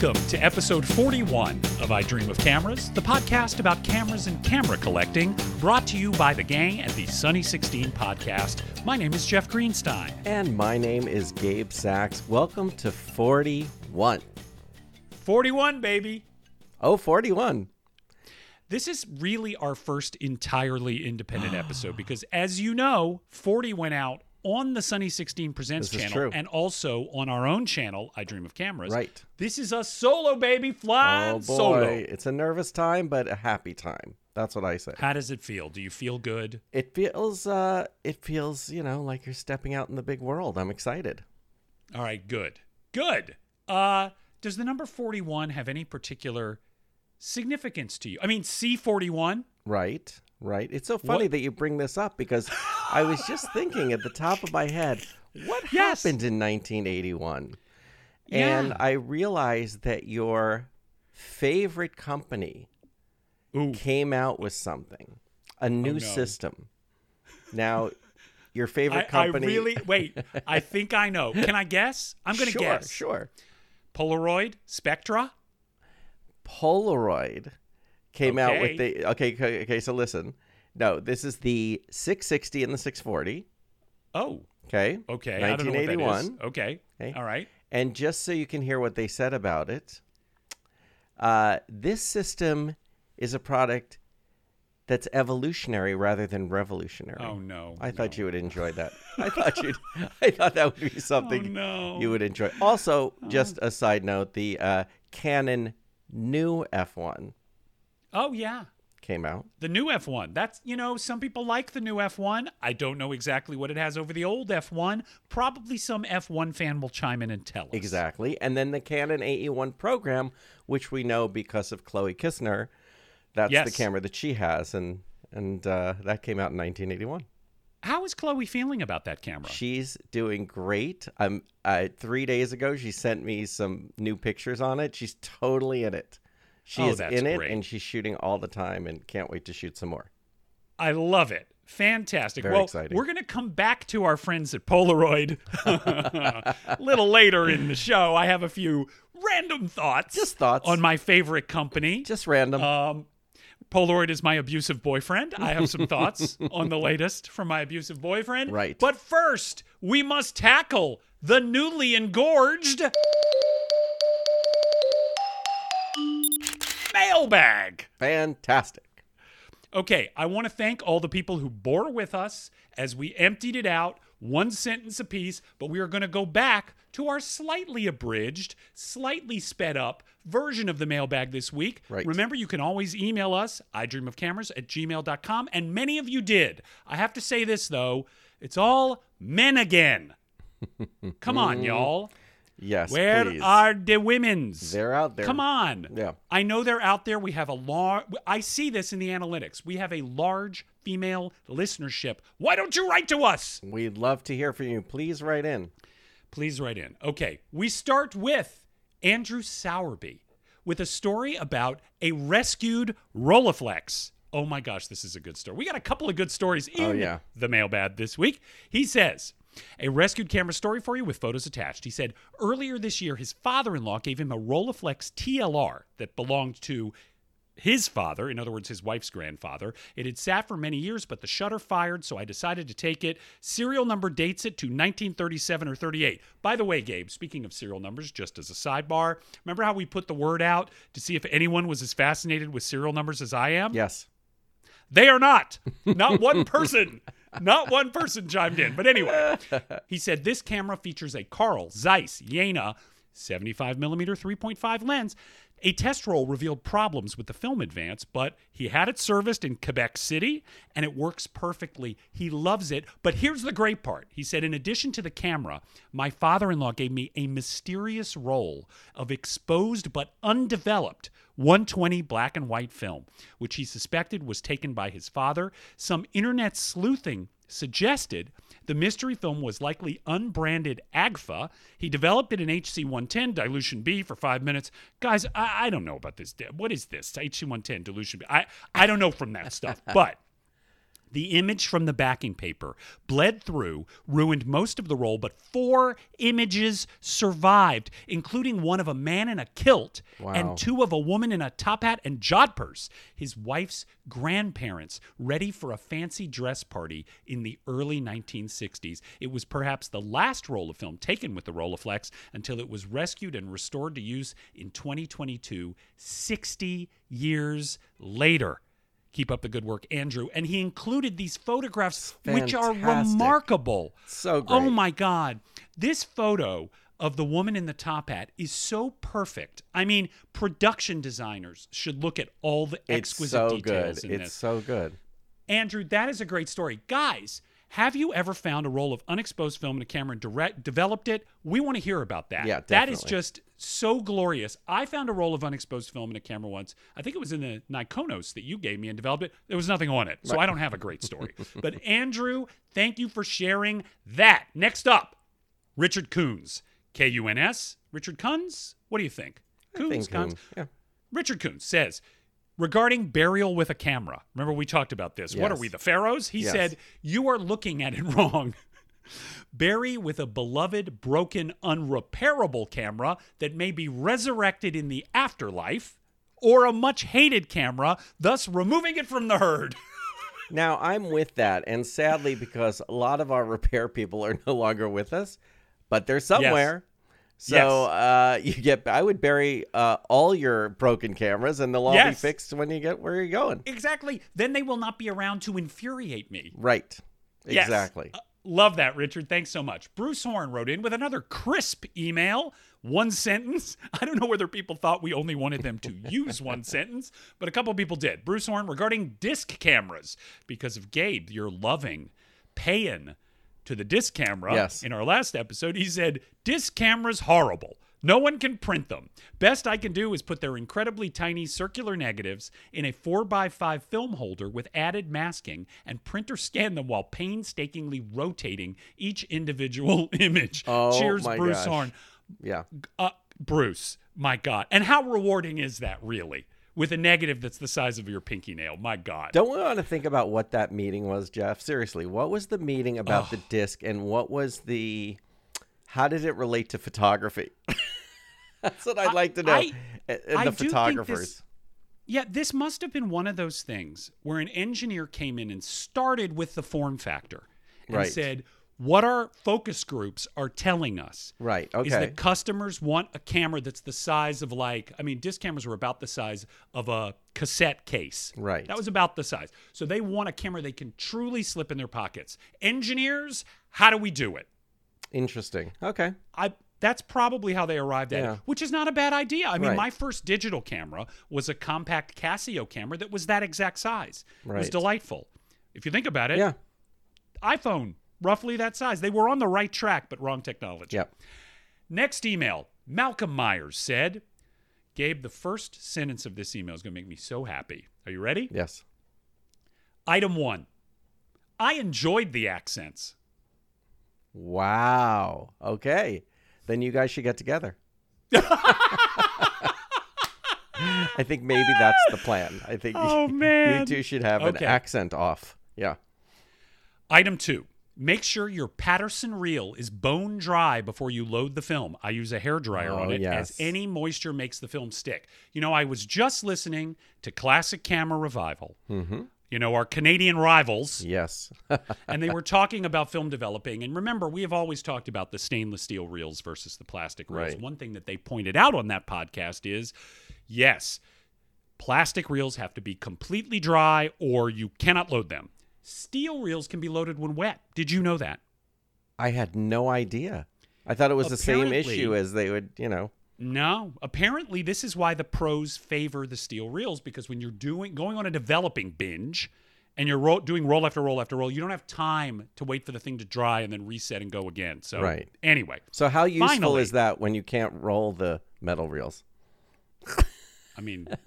Welcome to episode 41 of I Dream of Cameras, the podcast about cameras and camera collecting, brought to you by the gang at the Sunny 16 podcast. My name is Jeff Greenstein. And my name is Gabe Sachs. Welcome to 41. 41, baby. Oh, 41. This is really our first entirely independent episode because, as you know, 40 went out on the Sunny 16 Presents channel and also on our own channel, I Dream of Cameras. Right. This is a solo, baby, Fly Oh boy, solo. it's a nervous time, but a happy time. That's what I say. How does it feel? Do you feel good? It feels, uh, it feels, you know, like you're stepping out in the big world. I'm excited. All right, good. Good. Uh does the number 41 have any particular significance to you? I mean, C41? Right, right. It's so funny What- that you bring this up because I was just thinking at the top of my head, what Yes. happened in 1981? Yeah. And I realized that your favorite company Ooh. came out with something, a oh, new Oh, no. system. Now, your favorite I, I really wait. I think I know. Can I guess? I'm going to sure, guess. Sure. Polaroid, Spectra. Polaroid came out with the. Okay, okay, okay. So listen. No, this is the 660 and the 640. Oh, Okay. okay. I don't know what that is. 1981. Okay. Okay. All right. And just so you can hear what they said about it, uh, this system is a product that's evolutionary rather than revolutionary. Oh no. I thought you would enjoy that. I thought you'd. I thought that would be something Oh, no. you would enjoy. Also, just a side note: the uh, Canon new F1 Oh yeah. Came out. The new F1. That's, you know, some people like the new F1. I don't know exactly what it has over the old F1. Probably some F1 fan will chime in and tell us. Exactly, and then the Canon AE1 program, which we know because of Chloe Kistner, that's the camera that she has, and and uh, that came out in 1981. How is Chloe feeling about that camera? She's doing great. I'm um, uh, three days ago, she sent me some new pictures on it. She's totally in it. She Oh, is in it, great. and she's shooting all the time, and can't wait to shoot some more. I love it. Fantastic. Very well, exciting. we're going to come back to our friends at Polaroid a little later in the show. I have a few random thoughts. Just thoughts. on my favorite company. Just random. Um, Polaroid is my abusive boyfriend. I have some thoughts on the latest from my abusive boyfriend. Right. But first, we must tackle the newly engorged mailbag. Fantastic. Okay, I want to thank all the people who bore with us as we emptied it out, one sentence apiece, but we are going to go back to our slightly abridged, slightly sped up version of the mailbag this week. Right. Remember, you can always email us, idreamofcameras dream of cameras at gmail.com, and many of you did. I have to say this, though it's all men again. Come on, y'all. Yes. Where please. are the women's? They're out there. Come on. Yeah. I know they're out there. We have a large, I see this in the analytics. We have a large female listenership. Why don't you write to us? We'd love to hear from you. Please write in. Please write in. Okay. We start with Andrew Sowerby with a story about a rescued Rolleiflex. Oh my gosh, this is a good story. We got a couple of good stories oh, in Oh, yeah. the mailbag this week. He says, a rescued camera story for you with photos attached. He said, earlier this year, his father in law gave him a Rolleiflex TLR that belonged to his father, in other words, his wife's grandfather. It had sat for many years, but the shutter fired, so I decided to take it. Serial number dates it to 1937 or 38. By the way, Gabe, speaking of serial numbers, just as a sidebar, remember how we put the word out to see if anyone was as fascinated with serial numbers as I am? Yes. They are not. Not one person. Not one person chimed in. But anyway, he said this camera features a Carl Zeiss Jena 75 millimeter 3.5 lens. A test roll revealed problems with the film advance, but he had it serviced in Quebec City and it works perfectly. He loves it. But here's the great part. He said, in addition to the camera, my father in law gave me a mysterious roll of exposed but undeveloped 120 black and white film, which he suspected was taken by his father. Some internet sleuthing suggested the mystery film was likely unbranded AGFA. He developed it in HC110 dilution B for five minutes. Guys, I, I don't know about this. What is this HC110 dilution B? I, I don't know from that stuff, but The image from the backing paper bled through, ruined most of the roll, but four images survived, including one of a man in a kilt Wow. and two of a woman in a top hat and jodhpurs, his wife's grandparents, ready for a fancy dress party in the early 1960s. It was perhaps the last roll of film taken with the Rolleiflex until it was rescued and restored to use in 2022, 60 years later. Keep up the good work, Andrew. And he included these photographs, which are remarkable. So oh great. Oh my God. This photo of the woman in the top hat is so perfect. I mean, production designers should look at all the It's exquisite so details good. in It's this. so good. Andrew, that is a great story. Guys, have you ever found a roll of unexposed film in a camera and direct, developed it? We want to hear about that. Yeah, definitely. That is just so glorious. I found a roll of unexposed film in a camera once. I think it was in the Nikonos that you gave me and developed it. There was nothing on it, so I don't have a great story. but Andrew, thank you for sharing that. Next up, Richard Kuns, K U N S. Richard Kuns? What do you think? Kuns, Kuns. yeah. Richard Kuns says, regarding burial with a camera, remember we talked about this. What are we, the pharaohs? He Yes. said, You are looking at it wrong. Bury with a beloved, broken, unrepairable camera that may be resurrected in the afterlife, or a much hated camera, thus removing it from the herd. Now I'm with that, and sadly, because a lot of our repair people are no longer with us, but they're somewhere. So Yes. uh, you get. I would bury uh, all your broken cameras, and they'll all be fixed when you get where you're going. exactly. Then they will not be around to infuriate me. Right. Yes. Exactly. Uh, love that, Richard. Thanks so much. Bruce Horn wrote in with another crisp email. One sentence. I don't know whether people thought we only wanted them to use one sentence, but a couple people did. Bruce Horn regarding disc cameras because of Gabe, you're loving paying to the disc camera. Yes. In our last episode, he said disc cameras horrible. No one can print them. Best I can do is put their incredibly tiny circular negatives in a 4x5 film holder with added masking and print or scan them while painstakingly rotating each individual image. Oh, Cheers, my Bruce gosh. Horn. Yeah. Uh, Bruce, my God. And how rewarding is that, really? With a negative that's the size of your pinky nail. My God. Don't we want to think about what that meeting was, Jeff? Seriously, what was the meeting about Oh. the disc, and what was the? How did it relate to photography? That's what I'd like to know. I- and I the do think photographers. this- Yeah, this must have been one of those things where an engineer came in and started with the form factor and Right. said, what our focus groups are telling us Right. is that customers want a camera that's the size of like, I mean, disc cameras were about the size of a cassette case. Right. That was about the size. So they want a camera they can truly slip in their pockets. Engineers, how do we do it? Interesting. Okay. I that's probably how they arrived at Yeah. it, which is not a bad idea. I mean, Right. my first digital camera was a compact Casio camera that was that exact size. It was delightful. If you think about it, Yeah. iPhone, roughly that size. They were on the right track, but wrong technology. Yep. Next email Malcolm Myers said, Gabe, the first sentence of this email is going to make me so happy. Are you ready? Yes. Item one I enjoyed the accents. Wow. Okay. Then you guys should get together. I think maybe that's the plan. I think Oh, you two should have an accent off. Yeah. Item two, make sure your Paterson reel is bone dry before you load the film. I use a hair dryer on Oh, it yes. as any moisture makes the film stick. You know, I was just listening to Classic Camera Revival. Mm-hmm. You know, our Canadian rivals, Yes. and they were talking about film developing. And remember, we have always talked about the stainless steel reels versus the plastic reels. Right. One thing that they pointed out on that podcast is yes, plastic reels have to be completely dry or you cannot load them. Steel reels can be loaded when wet. Did you know that? I had no idea. I thought it was the same issue as they would, you know. No. Apparently, this is why the pros favor the steel reels because when you're doing going on a developing binge and you're ro- doing roll after roll after roll, you don't have time to wait for the thing to dry and then reset and go again. So Right. anyway, So how useful Finally. is that when you can't roll the metal reels? I mean,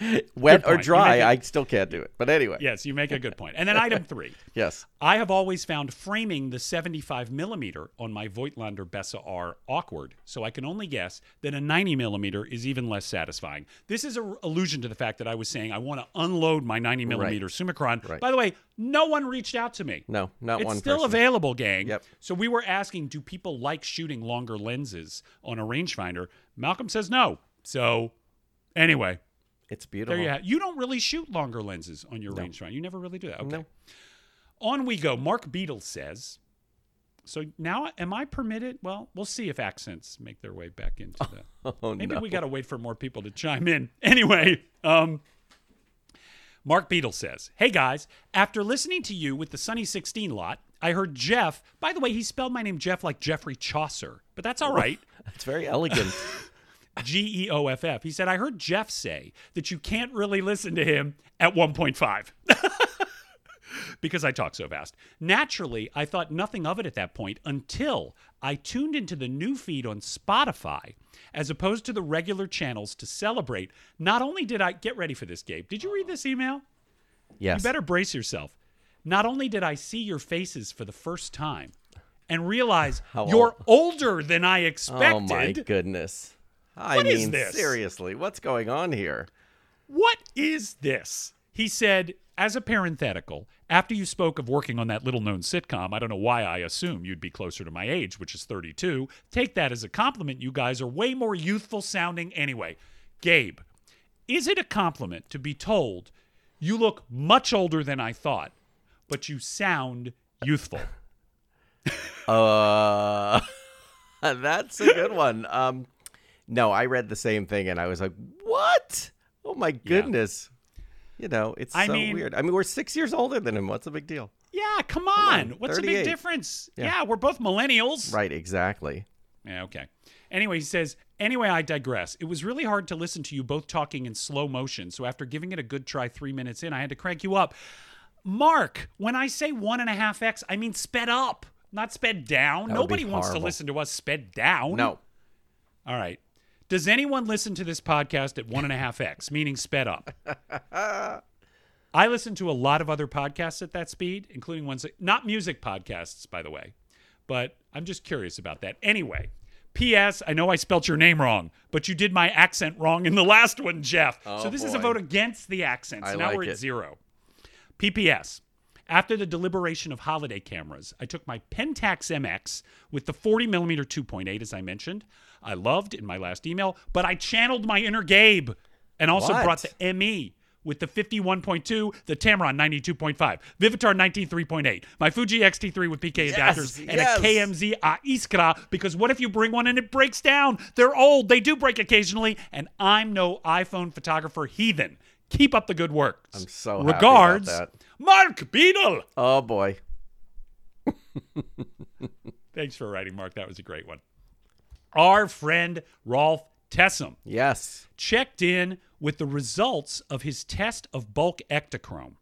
Wet or dry, it- I still can't do it. But anyway, Yes, you make a good point. And then item three. yes. I have always found framing the 75 millimeter on my Voigtlander Bessa R awkward, so I can only guess that a 90 millimeter is even less satisfying. This is an allusion to the fact that I was saying I want to unload my 90 millimeter Summicron. Right. By the way, no one reached out to me. No, not it's one still person. available, gang. Yep. So we were asking, do people like shooting longer lenses on a rangefinder? Malcolm says no. So anyway, It's beautiful. there you have. You don't really shoot longer lenses on your rangefinder. You never really do that. Okay. No. On we go. Mark Beadle says. So now, am I permitted? Well, we'll see if accents make their way back into the. Oh, Maybe no. we got to wait for more people to chime in. Anyway, um, Mark Beadle says, Hey guys, after listening to you with the Sunny 16 lot, I heard Jeff. By the way, he spelled my name Jeff like Geoffrey Chaucer, but that's all right. It's very elegant. G E O F F. He said, I heard Jeff say that you can't really listen to him at 1.5 because I talk so fast. Naturally, I thought nothing of it at that point until I tuned into the new feed on Spotify as opposed to the regular channels to celebrate. Not only did I get ready for this, Gabe, did you read this email? yes. You better brace yourself. Not only did I see your faces for the first time and realize How you're older than I expected. Oh my goodness. I What is mean, this? seriously, what's going on here? What is this? He said, as a parenthetical, after you spoke of working on that little known sitcom, I don't know why I assume you'd be closer to my age, which is 32. Take that as a compliment. You guys are way more youthful sounding anyway. Gabe, is it a compliment to be told you look much older than I thought, but you sound youthful? Uh, that's a good one. Um, no, I read the same thing and I was like, "What? Oh my goodness!" You know, it's I so mean- weird. I mean, we're six years older than him. What's the big deal? Yeah, come on. on, What's the big difference? Yeah. yeah, we're both millennials. Right? Exactly. Yeah, okay. Anyway, he says, anyway, I digress. It was really hard to listen to you both talking in slow motion. So after giving it a good try three minutes in, I had to crank you up. Mark, when I say one and a half X, I mean sped up, not sped down. That Nobody wants to listen to us sped down. No. All right. Does anyone listen to this podcast at one and a half X, meaning sped up? I listen to a lot of other podcasts at that speed, including ones that, not music podcasts, by the way, but I'm just curious about that. Anyway, P.S. I know I spelt your name wrong, but you did my accent wrong in the last one, Jeff. so Oh, this is a vote against the accent. So I now like we're at it. zero. PPS. After the deliberation of holiday cameras, I took my Pentax MX with the 40 millimeter 2.8, as I mentioned. I loved in my last email, but I channeled my inner Gabe and also What? brought the ME with the 51.2, the Tamron 92.5, Vivitar 193.8, my Fuji XT3 with PK Yes, adapters, and yes. a KMZ A Iskra. Because what if you bring one and it breaks down? They're old, they do break occasionally, and I'm no iPhone photographer heathen. Keep up the good work. I'm so happy about Regards, that. Mark Beadle. Oh boy. Thanks for writing, Mark. That was a great one. Our friend Rolf Tessum Yes. checked in with the results of his test of bulk Ektachrome.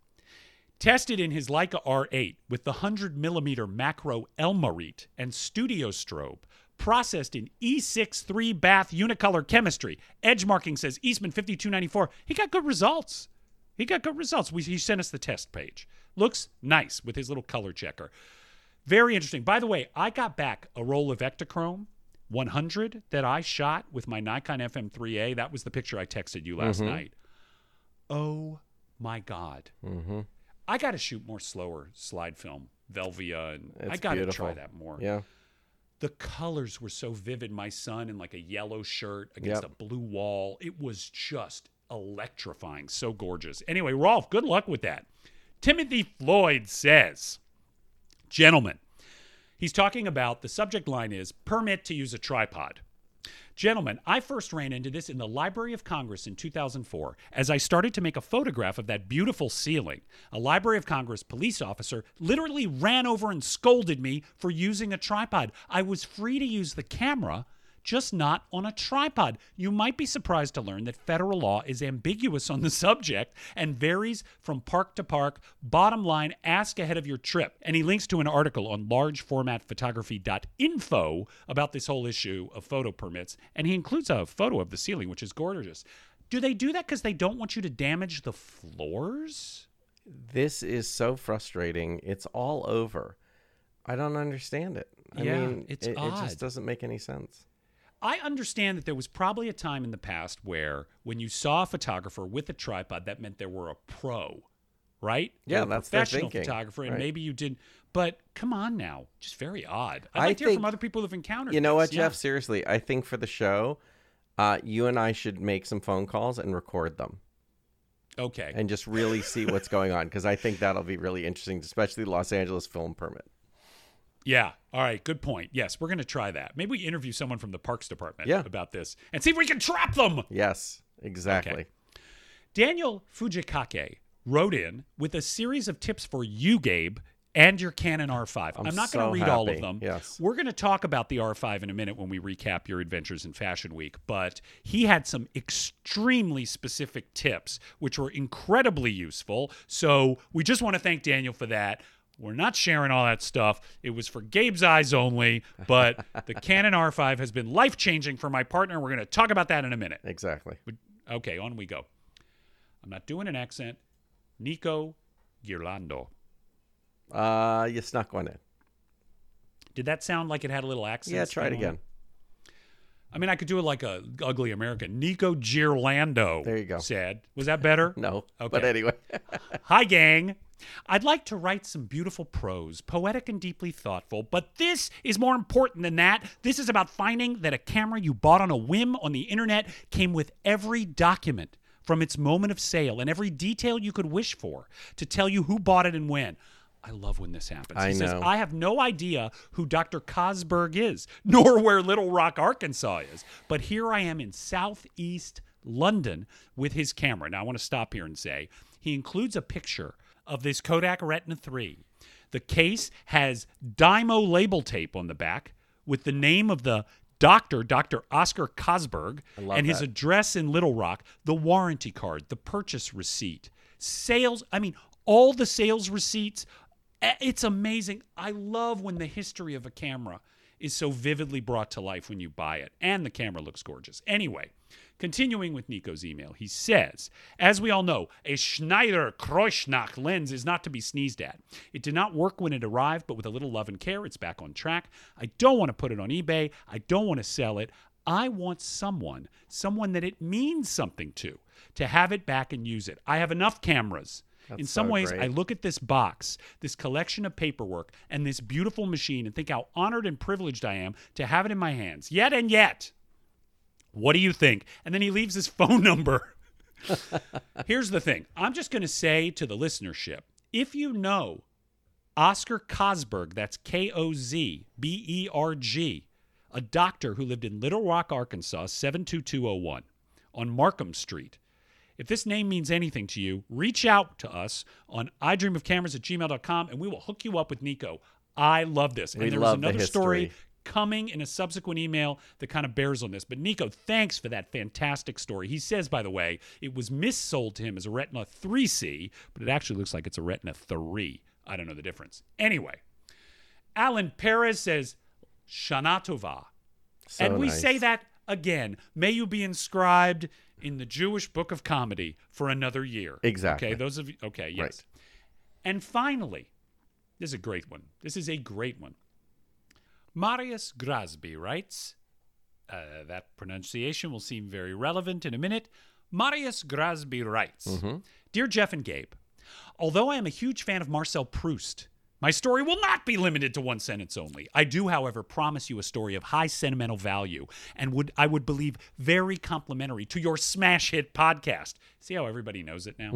Tested in his Leica R8 with the 100 millimeter macro Elmarit and studio strobe, processed in E63 bath unicolor chemistry. Edge marking says Eastman 5294. He got good results. He got good results. We, he sent us the test page. Looks nice with his little color checker. Very interesting. By the way, I got back a roll of Ektachrome 100 that I shot with my Nikon FM3A. That was the picture I texted you last Mm-hmm. night. Oh my God. Mm-hmm. I got to shoot more slower slide film, Velvia, and I got to try that more. Yeah. The colors were so vivid. My son in like a yellow shirt against Yep. a blue wall. It was just electrifying. So gorgeous. Anyway, Rolf, good luck with that. Timothy Floyd says, Gentlemen, he's talking about the subject line is permit to use a tripod. Gentlemen, I first ran into this in the Library of Congress in 2004 as I started to make a photograph of that beautiful ceiling. A Library of Congress police officer literally ran over and scolded me for using a tripod. I was free to use the camera, just not on a tripod. You might be surprised to learn that federal law is ambiguous on the subject and varies from park to park. Bottom line, ask ahead of your trip. And he links to an article on largeformatphotography.info about this whole issue of photo permits. And he includes a photo of the ceiling, which is gorgeous. Do they do that because they don't want you to damage the floors? This is so frustrating. It's all over. I don't understand it. I Yeah, mean, it's it, it just doesn't make any sense. I understand that there was probably a time in the past where when you saw a photographer with a tripod, that meant they were a pro, right? Yeah, that's professional thinking, photographer, and right. maybe you didn't. But come on now, just very odd. I'd I like to hear from other people who've encountered. You know this. what, Yeah. Jeff? Seriously, I think for the show, uh, you and I should make some phone calls and record them Okay. and just really see what's going on because I think that'll be really interesting, especially the Los Angeles film permit. Yeah. All right. Good point. Yes, we're going to try that. Maybe we interview someone from the Parks Department Yeah. about this and see if we can trap them. Yes, exactly. Daniel Fujikake wrote in with a series of tips for you, Gabe, and your Canon R5. I'm, I'm not going to read all of them. Yes. We're going to talk about the R5 in a minute when we recap your adventures in Fashion Week, but he had some extremely specific tips, which were incredibly useful. So we just want to thank Daniel for that. We're not sharing all that stuff. It was for Gabe's eyes only, but the Canon R5 has been life changing for my partner. We're going to talk about that in a minute. Exactly. Okay, on we go. I'm not doing an accent. Nico Girlando. Uh, you snuck one in. Did that sound like it had a little accent? Yeah, try it on again. I mean, I could do it like a ugly American. Nico Girlando. There you go. Said. Was that better? No, Okay. but anyway, Hi, gang. I'd like to write some beautiful prose, poetic and deeply thoughtful, but this is more important than that. This is about finding that a camera you bought on a whim on the internet came with every document from its moment of sale and every detail you could wish for to tell you who bought it and when. I love when this happens. I he says, know. I have no idea who Dr. Kozberg is, nor where Little Rock, Arkansas is, but here I am in Southeast London with his camera. Now, I want to stop here and say he includes a picture of this Kodak Retina 3. The case has Dymo label tape on the back with the name of the doctor, Dr. Oscar Kozberg, love and his that. address in Little Rock, the warranty card, the purchase receipt, sales. I mean, all the sales receipts. It's amazing. I love when the history of a camera is so vividly brought to life when you buy it, and the camera looks gorgeous. Anyway, continuing with Nico's email, he says, as we all know, a Schneider Kreuznach lens is not to be sneezed at. It did not work when it arrived, but with a little love and care, it's back on track. I don't want to put it on eBay. I don't want to sell it. I want someone, someone that it means something to, to have it back and use it. I have enough cameras. In some so ways, great. I look at this box, this collection of paperwork, and this beautiful machine and think how honored and privileged I am to have it in my hands. Yet and yet, what do you think? And then he leaves his phone number. Here's the thing I'm just going to say to the listenership if you know Oscar Kozberg, that's K O Z B E R G, a doctor who lived in Little Rock, Arkansas, 72201 on Markham Street. If this name means anything to you, reach out to us on idreamofcameras at gmail.com and we will hook you up with Nico. I love this. And We there was love the another story. Coming in a subsequent email that kind of bears on this. But Nico, thanks for that fantastic story. He says, by the way, it was missold to him as a Retina 3C, but it actually looks like it's a Retina 3. I don't know the difference. Anyway, Alan Perez says, Shana Tova. so and we nice. say that again. May you be inscribed in the Jewish Book of Comedy for another year. Exactly. Okay, those of you. Okay, yes. Right. And finally, this is a great one. This is a great one. Marius Grasby writes, uh, that pronunciation will seem very relevant in a minute. Marius Grasby writes Mm-hmm. Dear Jeff and Gabe, although I am a huge fan of Marcel Proust, my story will not be limited to one sentence only. I do, however, promise you a story of high sentimental value and would I would believe very complimentary to your smash hit podcast. See how everybody knows it now?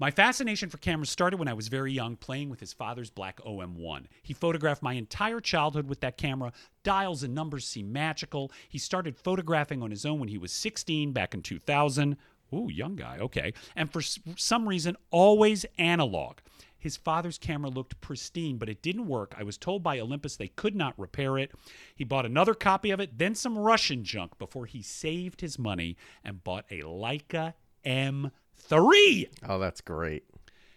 My fascination for cameras started when I was very young, playing with his father's black OM1. He photographed my entire childhood with that camera. Dials and numbers seem magical. He started photographing on his own when he was 16 back in 2000. Ooh, young guy, okay. And for some reason, always analog. His father's camera looked pristine, but it didn't work. I was told by Olympus they could not repair it. He bought another copy of it, then some Russian junk before he saved his money and bought a Leica M3. Oh, that's great.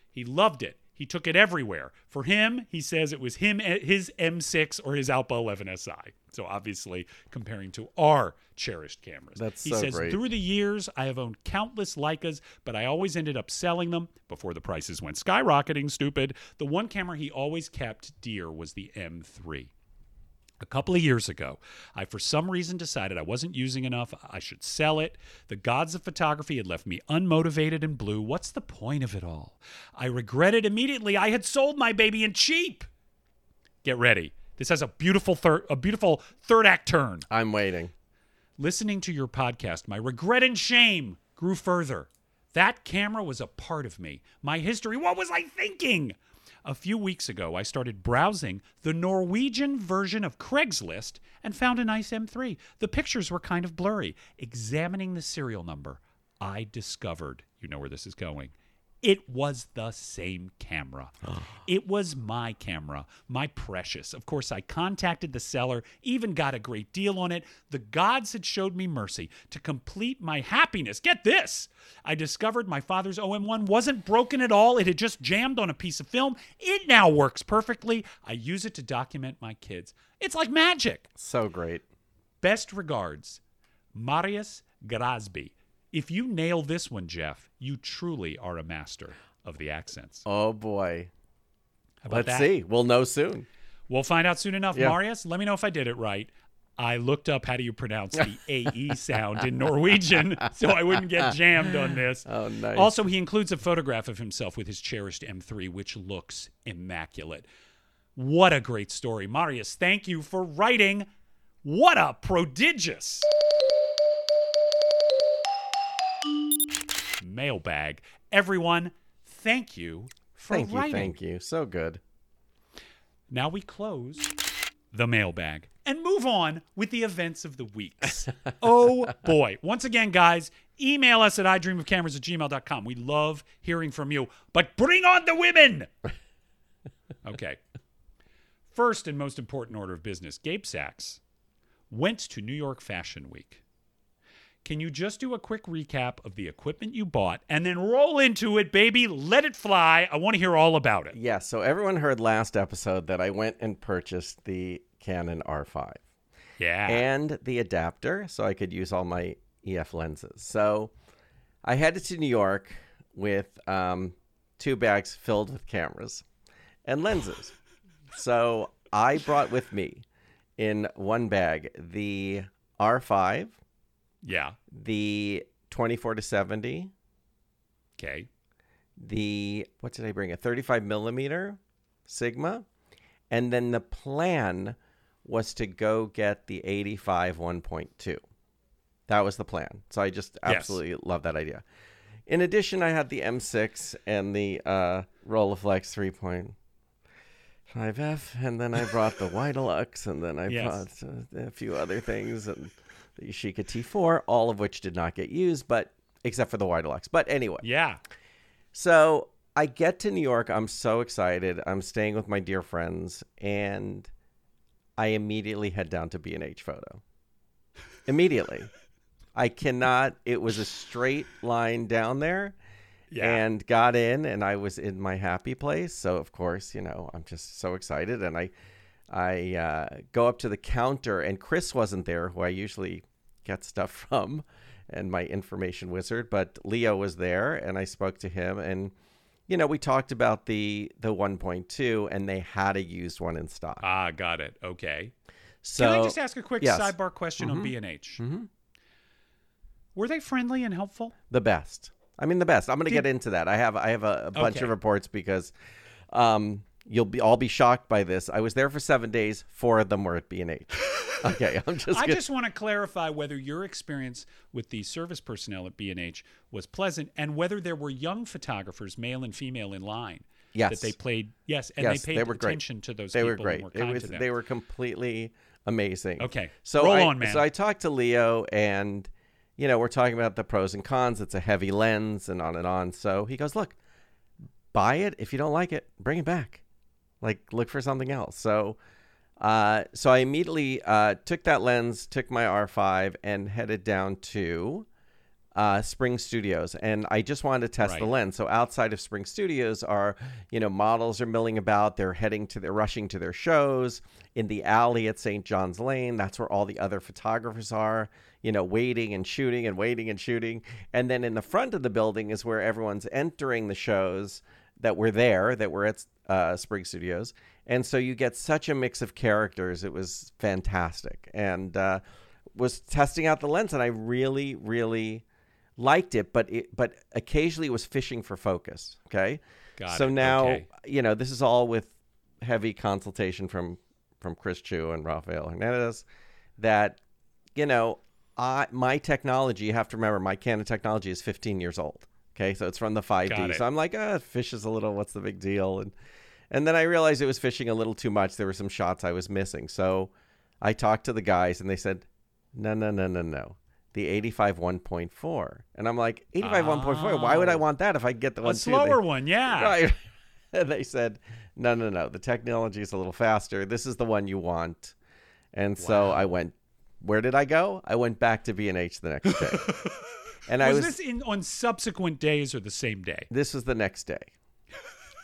He loved it. He took it everywhere. For him, he says it was him eh, his M6 or his Alpha 11 SI. So obviously comparing to our cherished cameras. That's he so says great. through the years I have owned countless Leicas, but I always ended up selling them before the prices went skyrocketing. Stupid. The one camera he always kept dear was the M3. A couple of years ago, I for some reason decided I wasn't using enough. I should sell it. The gods of photography had left me unmotivated and blue. What's the point of it all? I regretted immediately I had sold my baby and cheap. Get ready. This has a beautiful third a beautiful third act turn. I'm waiting. Listening to your podcast, my regret and shame grew further. That camera was a part of me, my history. What was I thinking? A few weeks ago, I started browsing the Norwegian version of Craigslist and found a nice M3. The pictures were kind of blurry. Examining the serial number, I discovered, you know where this is going, it was the same camera. it was my camera, my precious. Of course, I contacted the seller, even got a great deal on it. The gods had showed me mercy to complete my happiness. Get this! I discovered my father's OM1 wasn't broken at all. It had just jammed on a piece of film. It now works perfectly. I use it to document my kids. It's like magic. So great. Best regards, Marius Grasby. If you nail this one, Jeff, you truly are a master of the accents. Oh boy. Let's that? see. We'll know soon. We'll find out soon enough. Yeah. Marius, let me know if I did it right. I looked up how do you pronounce the AE sound in Norwegian so I wouldn't get jammed on this. Oh, nice. Also, he includes a photograph of himself with his cherished M3, which looks immaculate. What a great story. Marius, thank you for writing. What a prodigious mailbag. Everyone, thank you for Thank you. writing. Thank you. So good. Now we close the mailbag and move on with the events of the weeks. oh boy. Once again, guys, email us at idreamofcameras at gmail.com. We love hearing from you, but bring on the women. Okay. First and most important order of business Gabe Sachs went to New York Fashion Week. Can you just do a quick recap of the equipment you bought and then roll into it, baby? Let it fly. I want to hear all about it. Yes. So everyone heard last episode that I went and purchased the Canon R5 Yeah. and the adapter so I could use all my EF lenses. So I headed to New York with um, two bags filled with cameras and lenses. so I brought with me in one bag the R5, yeah. the 24 to 70, Okay. the what did I bring? A 35 millimeter Sigma, and then the plan was to go get the 85 1.2. That was the plan. So I just Yes. absolutely love that idea. In addition, I had the M6 and the uh, Rolleiflex 3.5F, and then I brought the Widelux, and then I Yes. brought uh, a few other things, and the Yashica T4, all of which did not get used, but except for the Widelux. But anyway, Yeah. so I get to New York. I'm so excited. I'm staying with my dear friends, and I immediately head down to B&H Photo. Immediately. I cannot. It was a straight line down there, Yeah. and got in, and I was in my happy place. So of course, you know, I'm just so excited, and I, I uh, go up to the counter, and Chris wasn't there, who I usually get stuff from, and my information wizard, but Leo was there, and I spoke to him, and you know, we talked about the the 1.2, and they had a used one in stock. ah, got it. Okay. So Can I just ask a quick yes. sidebar question on B and H? Mhm. Were they friendly and helpful? the best. I mean, the best. I'm going to Did- get into that. I have I have a, a bunch Okay. of reports because um, you'll be all be shocked by this. I was there for seven days. Four of them were at B and H. Okay, I'm just. I gonna- just want to clarify whether your experience with the service personnel at B and H was pleasant, and whether there were young photographers, male and female, in line. Yes. That they played. Yes, and Yes, they paid they were great. attention to those they people were great. were was they were completely amazing. Okay, So roll I, on, man. So I talked to Leo, and you know we're talking about the pros and cons. It's a heavy lens, and on and on. So he goes, "Look, buy it. If you don't like it, bring it back. Like look for something else." So, uh, so I immediately uh, took that lens, took my R5, and headed down to uh, Spring Studios, and I just wanted to test the lens. So outside of Spring Studios are, you know, models are milling about. They're heading to, they're rushing to their shows in the alley at St. John's Lane. That's where all the other photographers are, you know, waiting and shooting and waiting and shooting. And then in the front of the building is where everyone's entering the shows that were there, that were at uh, Spring Studios. And so you get such a mix of characters. It was fantastic. And uh, was testing out the lens, and I really, really liked it. But it, but occasionally it was fishing for focus. Okay. Got so it. now Okay. you know this is all with heavy consultation from from Chris Chu and Rafael Hernandez. That you know, I my technology. You have to remember, my Canon technology is 15 years old. Okay, so it's from the 5D. So I'm like, ah, fish is a little. What's the big deal? And and then I realized it was fishing a little too much. There were some shots I was missing. So I talked to the guys, and they said, no, no, no, no, no. The 85 1.4. And I'm like, 85 1.4? Why would I Oh. want that if I get the A one too? They- slower one, yeah. Right. and they said, no, no, no. The technology is a little faster. This is the one you want. And so I went, where did I go? I went back to B&H the next day. and I was, was, this in on subsequent days or the same day? this was the next day.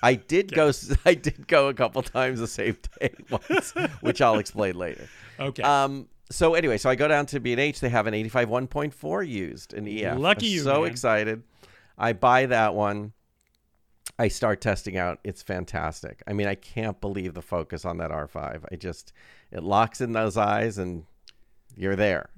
I did go. I did go a couple times the same day once, which I'll explain later. Okay. Um. So anyway, so I go down to B and H. They have an 85 1.4 used in EF. Lucky I'm you, So man. excited. I buy that one. I start testing out. It's fantastic. I mean, I can't believe the focus on that R5. I just it locks in those eyes, and you're there.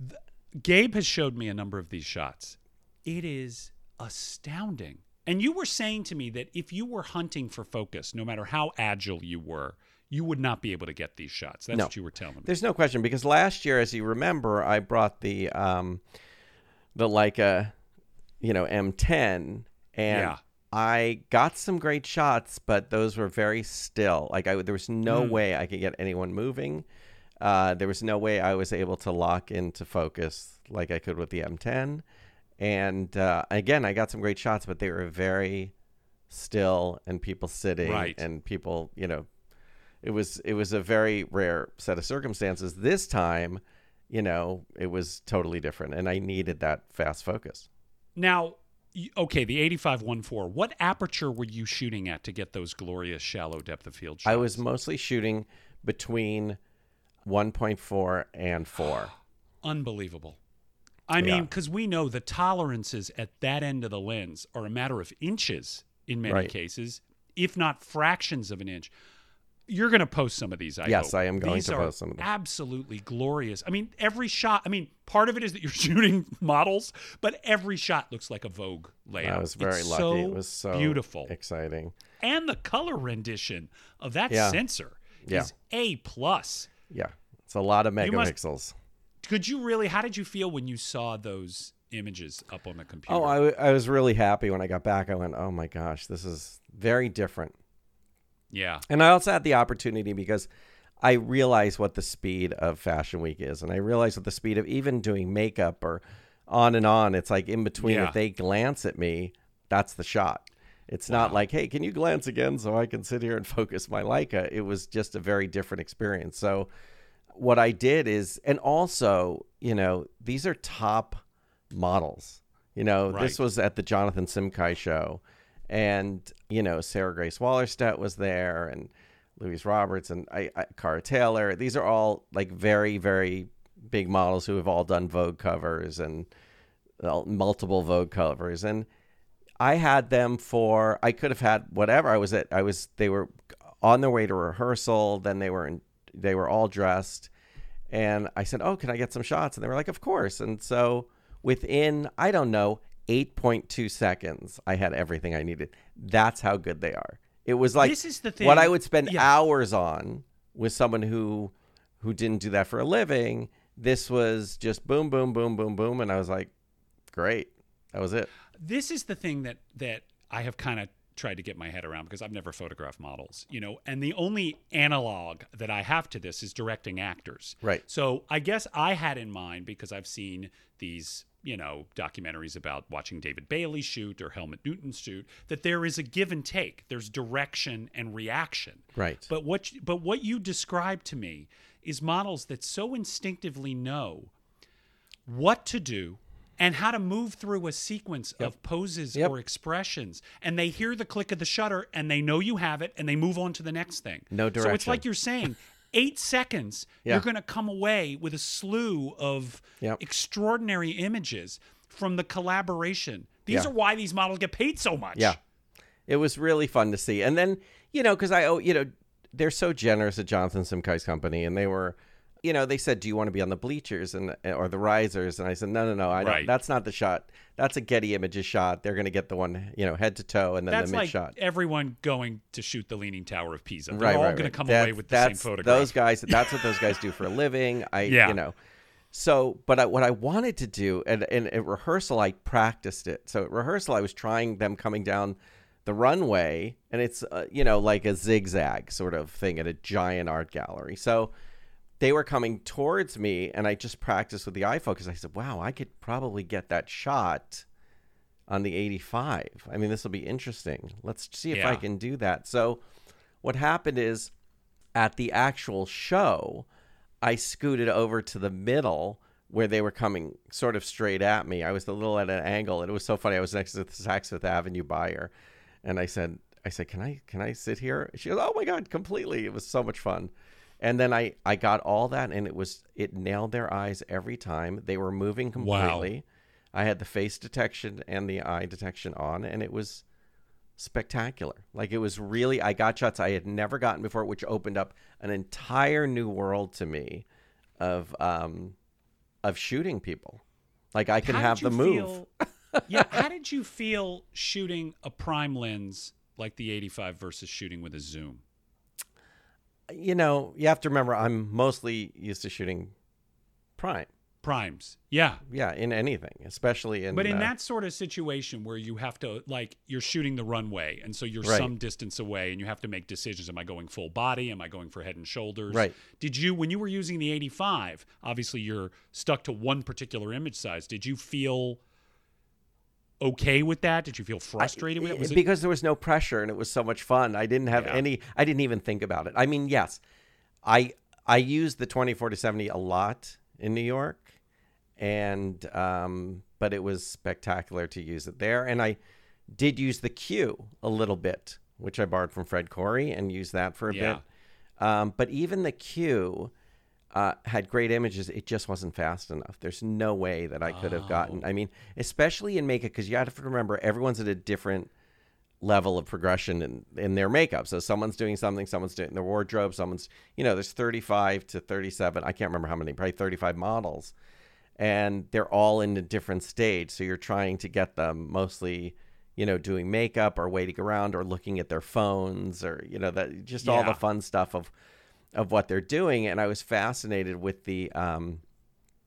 Gabe has showed me a number of these shots. It is astounding. And you were saying to me that if you were hunting for focus, no matter how agile you were, you would not be able to get these shots. That's No. what you were telling me. There's no question because last year, as you remember, I brought the um, the Leica, you know, M10, and Yeah. I got some great shots, but those were very still. Like I, there was no Mm. way I could get anyone moving. Uh, there was no way I was able to lock into focus like I could with the M10. And uh, again, I got some great shots, but they were very still and people sitting Right. and people, you know, it was it was a very rare set of circumstances. This time, you know, it was totally different, and I needed that fast focus. Now, okay, the 8514. What aperture were you shooting at to get those glorious shallow depth of field shots? I was mostly shooting between 1.4 and 4. unbelievable. I mean, because we know the tolerances at that end of the lens are a matter of inches in many Right. cases, if not fractions of an inch. You're going to post some of these. I Yes, hope. I am going These to post some of them. Absolutely glorious. I mean, every shot. I mean, part of it is that you're shooting models, but every shot looks like a Vogue layout. I was very It's lucky. So it was so beautiful, exciting. and the color rendition of that Yeah. sensor Yeah. is a plus. Yeah, it's a lot of megapixels. Could you really? How did you feel when you saw those images up on the computer? Oh, I, w- I was really happy when I got back. I went, oh my gosh, this is very different. yeah, And I also had the opportunity because I realize what the speed of Fashion Week is, and I realize what the speed of even doing makeup or on and on. It's like in between. Yeah. If they glance at me, that's the shot. It's not like, hey, can you glance again so I can sit here and focus my Leica? It was just a very different experience. So, what I did is, and also, you know, these are top models. You know, this was at the Jonathan Simkhai show, and you know, Sarah Grace Wallerstedt was there, and Louise Roberts and I, I, Cara Taylor. These are all like very, very big models who have all done Vogue covers and uh, multiple Vogue covers, and I had them for. I could have had whatever. I was at. I was. They were on their way to rehearsal. Then they were in. They were all dressed, and I said, "Oh, can I get some shots?" And they were like, "Of course." And so within I don't know 8.2 seconds, I had everything I needed. That's how good they are. It was like This is the what I would spend yeah. hours on with someone who who didn't do that for a living. This was just boom, boom, boom, boom, boom, and I was like, "Great." That was it. this is the thing that that I have kind of tried to get my head around because I've never photographed models, you know, and the only analog that I have to this is directing actors. Right. So I guess I had in mind because I've seen these, you know, documentaries about watching David Bailey shoot or Helmut Newton shoot that there is a give and take. There's direction and reaction. Right. But what but what you described to me is models that so instinctively know what to do and how to move through a sequence of poses Yep. or expressions. And they hear the click of the shutter and they know you have it and they move on to the next thing. No direction. So it's like you're saying, eight seconds, Yeah. you're going to come away with a slew of Yep. extraordinary images from the collaboration. These Yeah. are why these models get paid so much. Yeah. It was really fun to see. And then, you know, because I, oh, you know, they're so generous at Jonathan Simkhai's company. And they were, you know, they said, do you want to be on the bleachers and or the risers? And I said, no, no, no. I don't, Right. That's not the shot. That's a Getty Images shot. They're going to get the one, you know, head to toe and then That's the mid like shot. everyone going to shoot the Leaning Tower of Pisa. They're right, all right, going to come That's- away with the same photograph. Those guys, that's what those guys do for a living. I, Yeah. you know, so, but I, what I wanted to do, and, and at rehearsal, I practiced it. So at rehearsal, I was trying them coming down the runway, and it's, uh, you know, like a zigzag sort of thing at a giant art gallery. So they were coming towards me, and I just practiced with the iFocus. I said, wow, I could probably get that shot on the 85. I mean, this will be interesting. Let's see if I can do that. So what happened is at the actual show, I scooted over to the middle where they were coming sort of straight at me. I was a little at an angle, and it was so funny. I was next to the Saks Fifth Avenue buyer, and I said, "I said, can I can I sit here?" She goes, "Oh my god, completely! It was so much fun." And then I I got all that, and it was it nailed their eyes every time. They were moving Wow. completely. I had the face detection and the eye detection on, and it was spectacular. Like it was really, I got shots I had never gotten before, which opened up an entire new world to me of um of shooting people. Like I can have the move. feel- yeah. How did you feel shooting a prime lens like the 85 versus shooting with a zoom? You know, you have to remember I'm mostly used to shooting prime. Primes. Yeah. Yeah, in anything, especially in But in uh, that sort of situation where you have to, like, you're shooting the runway, and so you're Right. some distance away, and you have to make decisions: Am I going full body? Am I going for head and shoulders? Right. Did you, when you were using the 85, obviously you're stuck to one particular image size. Did you feel okay with that? Did you feel frustrated with it? Was it because there was no pressure and it was so much fun. I didn't have Yeah. any. I didn't even think about it. I mean, yes, I I used the twenty four to seventy a lot in New York, and um, but it was spectacular to use it there. And I did use the Q a little bit, which I borrowed from Fred Corey and used that for a Yeah. bit. Um, but even the Q. Uh, had great images. It just wasn't fast enough. There's no way that I could have gotten. I mean, especially in makeup, because you have to remember everyone's at a different level of progression in, in their makeup. So someone's doing something, someone's doing their wardrobe, someone's, you know, there's 35 to 37. I can't remember how many, probably 35 models. And they're all in a different stage. So you're trying to get them mostly, you know, doing makeup or waiting around or looking at their phones or, you know, that just all the fun stuff of, of what they're doing. And I was fascinated with the um,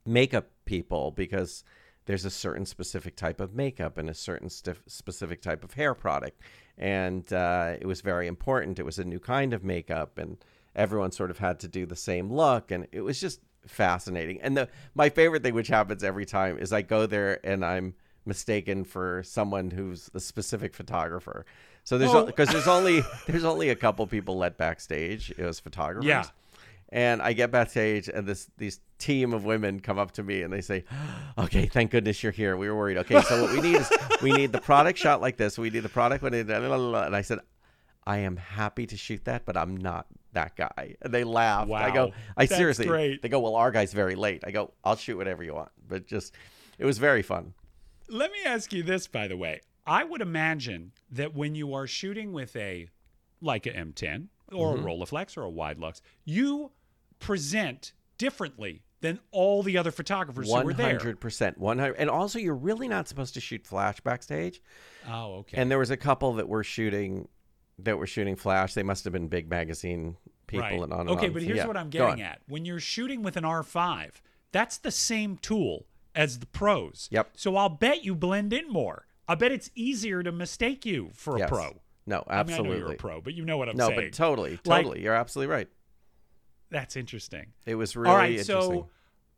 makeup people because there's a certain specific type of makeup and a certain specific type of hair product. And uh, it was very important. It was a new kind of makeup, and everyone sort of had to do the same look. And it was just fascinating. And the my favorite thing, which happens every time, is I go there and I'm mistaken for someone who's a specific photographer. So there's Oh. because there's only there's only a couple people let backstage It was photographers. Yeah. And I get backstage, and this these team of women come up to me and they say, "Okay, thank goodness you're here. We were worried. Okay, so what we need is we need the product shot like this. We need the product when it." And I said, "I am happy to shoot that, but I'm not that guy." And they laughed. I go, "I That's seriously." great. They go, "Well, our guy's very late." I go, "I'll shoot whatever you want," but just it was very fun. Let me ask you this, by the way. I would imagine that when you are shooting with a Leica M10 or Mm-hmm. a Rolleiflex or a Widelux, you present differently than all the other photographers who One were there. hundred percent, one hundred. And also, you're really not supposed to shoot flash backstage. Oh, okay. And there was a couple that were shooting that were shooting flash. They must have been big magazine people right. and on and okay, on. but here's yeah, what I'm getting at. When you're shooting with an R5, that's the same tool as the pros. Yep. So I'll bet you blend in more. I bet it's easier to mistake you for a Yes. pro. No, I mean, I absolutely. know you're a pro, but you know what I'm no, saying. No, but totally, Like- totally. you're absolutely right. That's interesting. It was really All right, interesting. so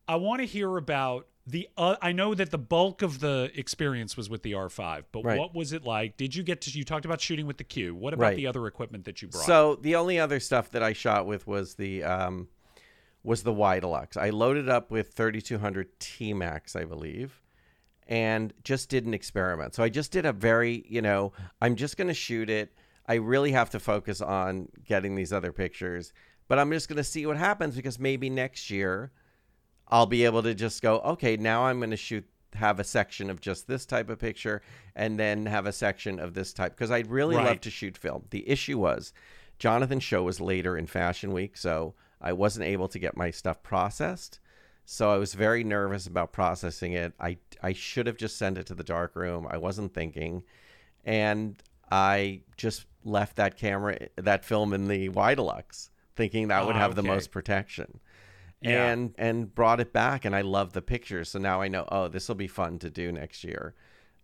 I want to hear about the. Uh, I know that the bulk of the experience was with the R5, but Right. what was it like? Did you get to? You talked about shooting with the Q. What about Right. the other equipment that you brought? So the only other stuff that I shot with was the um, was the Widelux. I loaded up with 3200 T Max, I believe, and just did an experiment. So I just did a very, you know, I'm just going to shoot it. I really have to focus on getting these other pictures, but I'm just going to see what happens because maybe next year I'll be able to just go, okay, now I'm going to shoot have a section of just this type of picture and then have a section of this type because I'd really love to shoot film. The issue was Jonathan's show was later in Fashion Week, so I wasn't able to get my stuff processed. So I was very nervous about processing it. I I should have just sent it to the dark room. I wasn't thinking, and I just left that camera, that film in the Widelux, thinking that would Ah, have the most protection. Yeah. And and brought it back, and I love the pictures. So now I know, oh, this will be fun to do next year,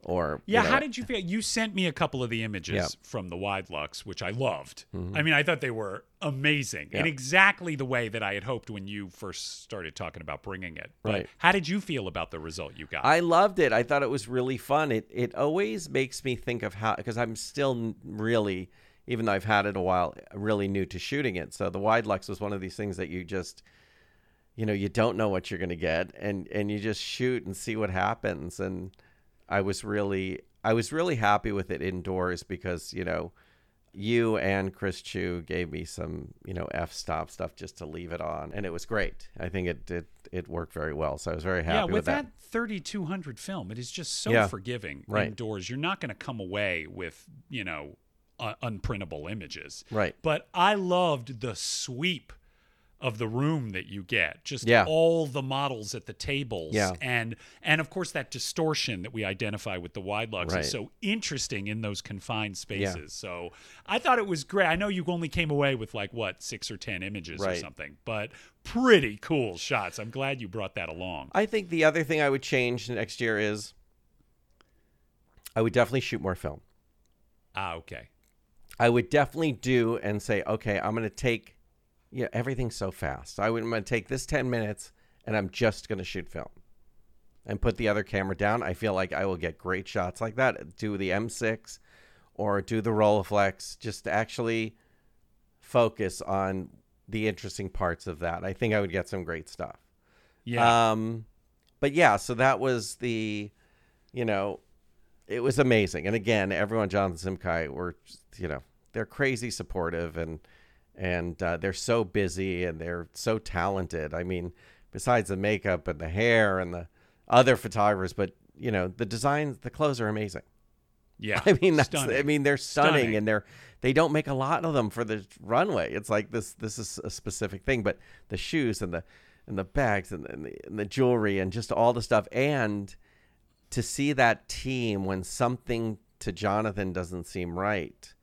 or you Yeah, know, how did you feel? You sent me a couple of the images Yeah. Mm-hmm. from the Widelux, which I loved. I mean, I thought they were amazing in exactly the way that I had hoped when you first started talking about bringing it. But Right. how did you feel about the result you got? I loved it. I thought it was really fun. It it always makes me think of how because I'm still really, even though I've had it a while, really new to shooting it. So the Widelux was one of these things that you just, you know, you don't know what you're going to get, and and you just shoot and see what happens. And I was really I was really happy with it indoors because you know. You and Chris Chu gave me some, you know, f stop stuff just to leave it on, and it was great. I think it it, it worked very well, so I was very happy yeah, with, with that. that 3200 film, it is just so Yeah. forgiving Right. indoors. You're not going to come away with, you know, uh, unprintable images. Right. But I loved the sweep of the room that you get. Just Yeah. all the models at the tables. Yeah. And and of course that distortion that we identify with the Widelux Right. is so interesting in those confined spaces. So I thought it was great. I know you only came away with like what, six or ten images or something, but pretty cool shots. I'm glad you brought that along. I think the other thing I would change next year is I would definitely shoot more film. Ah, okay. I would definitely do and say, okay, I'm going to take, yeah, everything's so fast. I would, I'm going to take this 10 minutes and I'm just going to shoot film and put the other camera down. I feel like I will get great shots like that. Do the M6 or do the Rolleiflex, just to actually focus on the interesting parts of that. I think I would get some great stuff. Yeah. Um, but yeah, so that was the, you know, it was amazing. And again, everyone, Jonathan Simkhai, were, you know, they're crazy supportive and and uh, they're so busy and they're so talented. I mean, besides the makeup and the hair and the other photographers, but you know, the designs, the clothes are amazing. yeah. I mean, that's Stunning. I mean, they're stunning, Stunning. and they're they don't make a lot of them for the runway. It's like this this is a specific thing, but the shoes and the and the bags and, and, the, and the jewelry and just all the stuff, and to see that team when something to Jonathan doesn't seem right,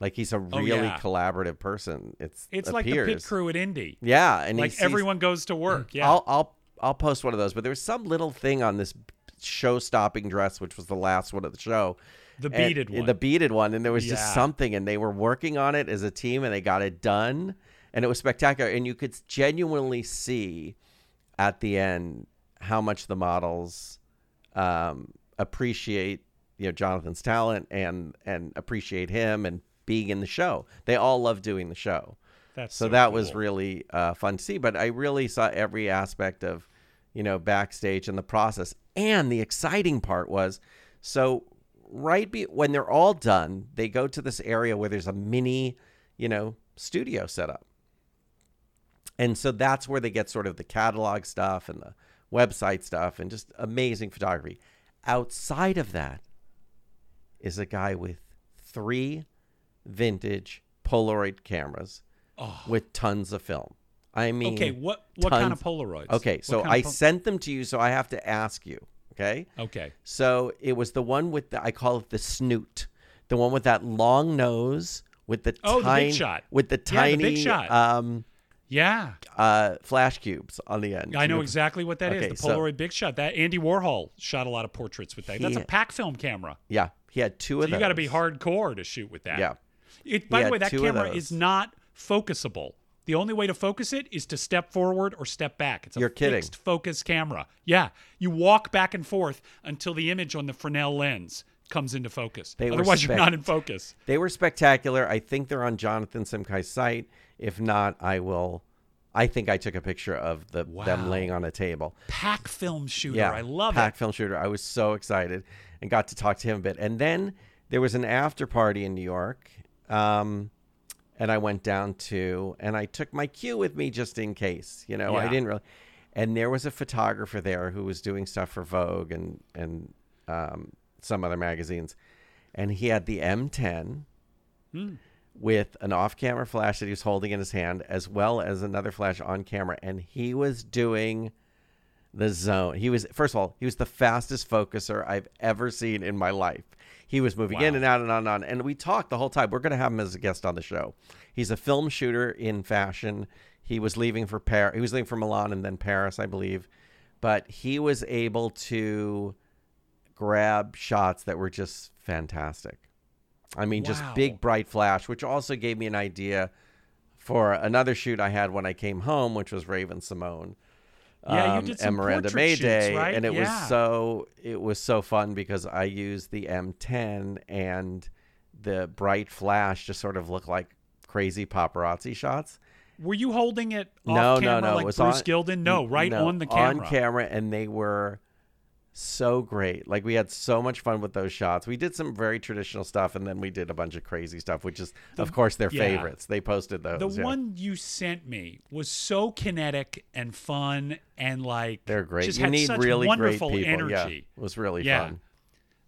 like he's a really Oh, yeah. collaborative person. It's It's like the pit crew at Indy. Yeah, and like everyone goes to work. Yeah. I'll I'll I'll post one of those. But there was some little thing on this show-stopping dress, which was the last one of the show. The And- beaded one. The beaded one, and there was Yeah. just something, and they were working on it as a team, and they got it done, and it was spectacular. And you could genuinely see at the end how much the models um, appreciate you know Jonathan's talent and and appreciate him and being in the show. They all love doing the show. That's So, so that was really uh, fun to see. But I really saw every aspect of, you know, backstage and the process. And the exciting part was, so right be- when they're all done, they go to this area where there's a mini, you know, studio set up. And so that's where they get sort of the catalog stuff and the website stuff and just amazing photography. Outside of that is a guy with three vintage Polaroid cameras Oh. with tons of film. I mean, Okay, what what kind of Polaroids? Okay, so I po- sent them to you, so I have to ask you. Okay, Okay. so it was the one with the I call it the snoot, the one with that long nose with the Oh, the big shot. with the Yeah, the tiny big shot. um Yeah. uh flash cubes on the end. I know exactly what that is. Okay, The so- Polaroid Big Shot. That Andy Warhol shot a lot of portraits with that. That's a pack film camera. Yeah, he had two So of them. you got to be hardcore to shoot with that. Yeah. It, by He the way, that camera is not focusable. The only way to focus it is to step forward or step back. It's a You're kidding. fixed focus camera. Yeah, you walk back and forth until the image on the Fresnel lens comes into focus. They Otherwise, you're not in focus. They were spectacular. I think they're on Jonathan Simkhai's site. If not, I will I think I took a picture of the Wow. them laying on a table. Pack film shooter. Yeah, I love pack it. Pack film shooter. I was so excited and got to talk to him a bit. And then there was an after party in New York, um, and I went down to, and I took my Q with me just in case. You know, I didn't really. And there was a photographer there who was doing stuff for Vogue and and um, some other magazines, and he had the M10 with an off-camera flash that he was holding in his hand, as well as another flash on camera, and he was doing the zone. He was first of all, he was the fastest focuser I've ever seen in my life. He was moving in and out and on and on. And we talked the whole time. We're going to have him as a guest on the show. He's a film shooter in fashion. He was leaving for Paris. He was leaving for Milan and then Paris, I believe. But he was able to grab shots that were just fantastic. I mean, just big bright flash, which also gave me an idea for another shoot I had when I came home, which was Raven-Symoné. Yeah, you um, did some and Miranda portrait shoots, Maday, right? and it was so it was so fun because I used the M10 and the bright flash to sort of look like crazy paparazzi shots. Were you holding it off no, camera no, no, like it was Bruce on, Gilden? No, right no, on the camera. On camera, and they were so great. Like we had so much fun with those shots. We did some very traditional stuff, and then we did a bunch of crazy stuff, which is, of course, their yeah. favorites. They posted those. The yeah. one you sent me was so kinetic and fun and like they're great. Just you had need such really wonderful great people. Yeah, energy. it was really Yeah. fun.